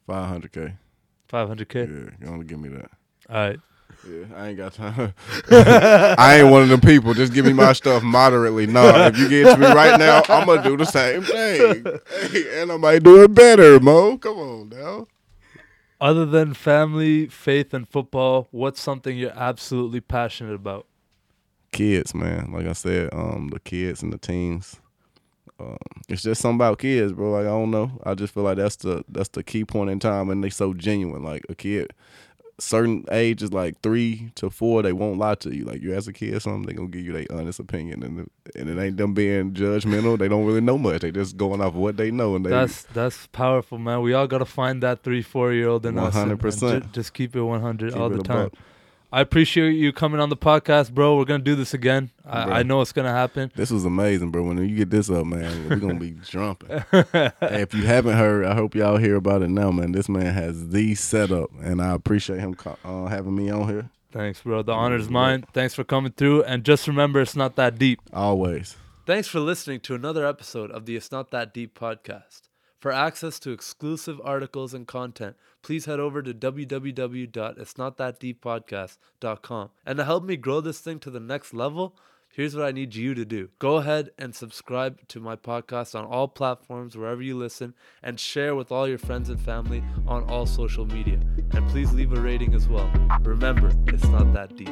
Five hundred k.
500k.
Yeah, you only give me that.
All right.
Yeah, I ain't got time. I ain't one of them people. Just give me my stuff moderately. No, if you get it to me right now, I'm gonna do the same thing, Hey, and I might do it better, Mo. Come on now.
Other than family, faith, and football, what's something you're absolutely passionate about?
Kids, man. Like I said, um, the kids and the teens. Um, it's just something about kids, bro. Like I don't know. I just feel like that's the that's the key point in time, and they so genuine. Like a kid, certain ages, like three to four, they won't lie to you. Like you as a kid, something they gonna give you their honest opinion, and and it ain't them being judgmental. They don't really know much. They just going off of what they know, and they
That's that's powerful, man. We all gotta find that three, four year old in us. and- and
100%.
Just keep it 100 all the time. I appreciate you coming on the podcast, bro. We're gonna do this again. I, I know it's gonna happen.
This was amazing, bro. When you get this up, man, we're gonna be jumping. hey, if you haven't heard, I hope y'all hear about it now, man. This man has the setup, and I appreciate him uh, having me on here
Thanks, bro. The honor is mine. Thanks for coming through. And just remember, it's not that deep.
always.
Thanks for listening to another episode of the It's Not That Deep podcast. For access to exclusive articles and content, please head over to www.itsnotthatdeeppodcast.com. And to help me grow this thing to the next level, here's what I need you to do. Go ahead and subscribe to my podcast on all platforms wherever you listen and share with all your friends and family on all social media. And please leave a rating as well. Remember, it's not that deep.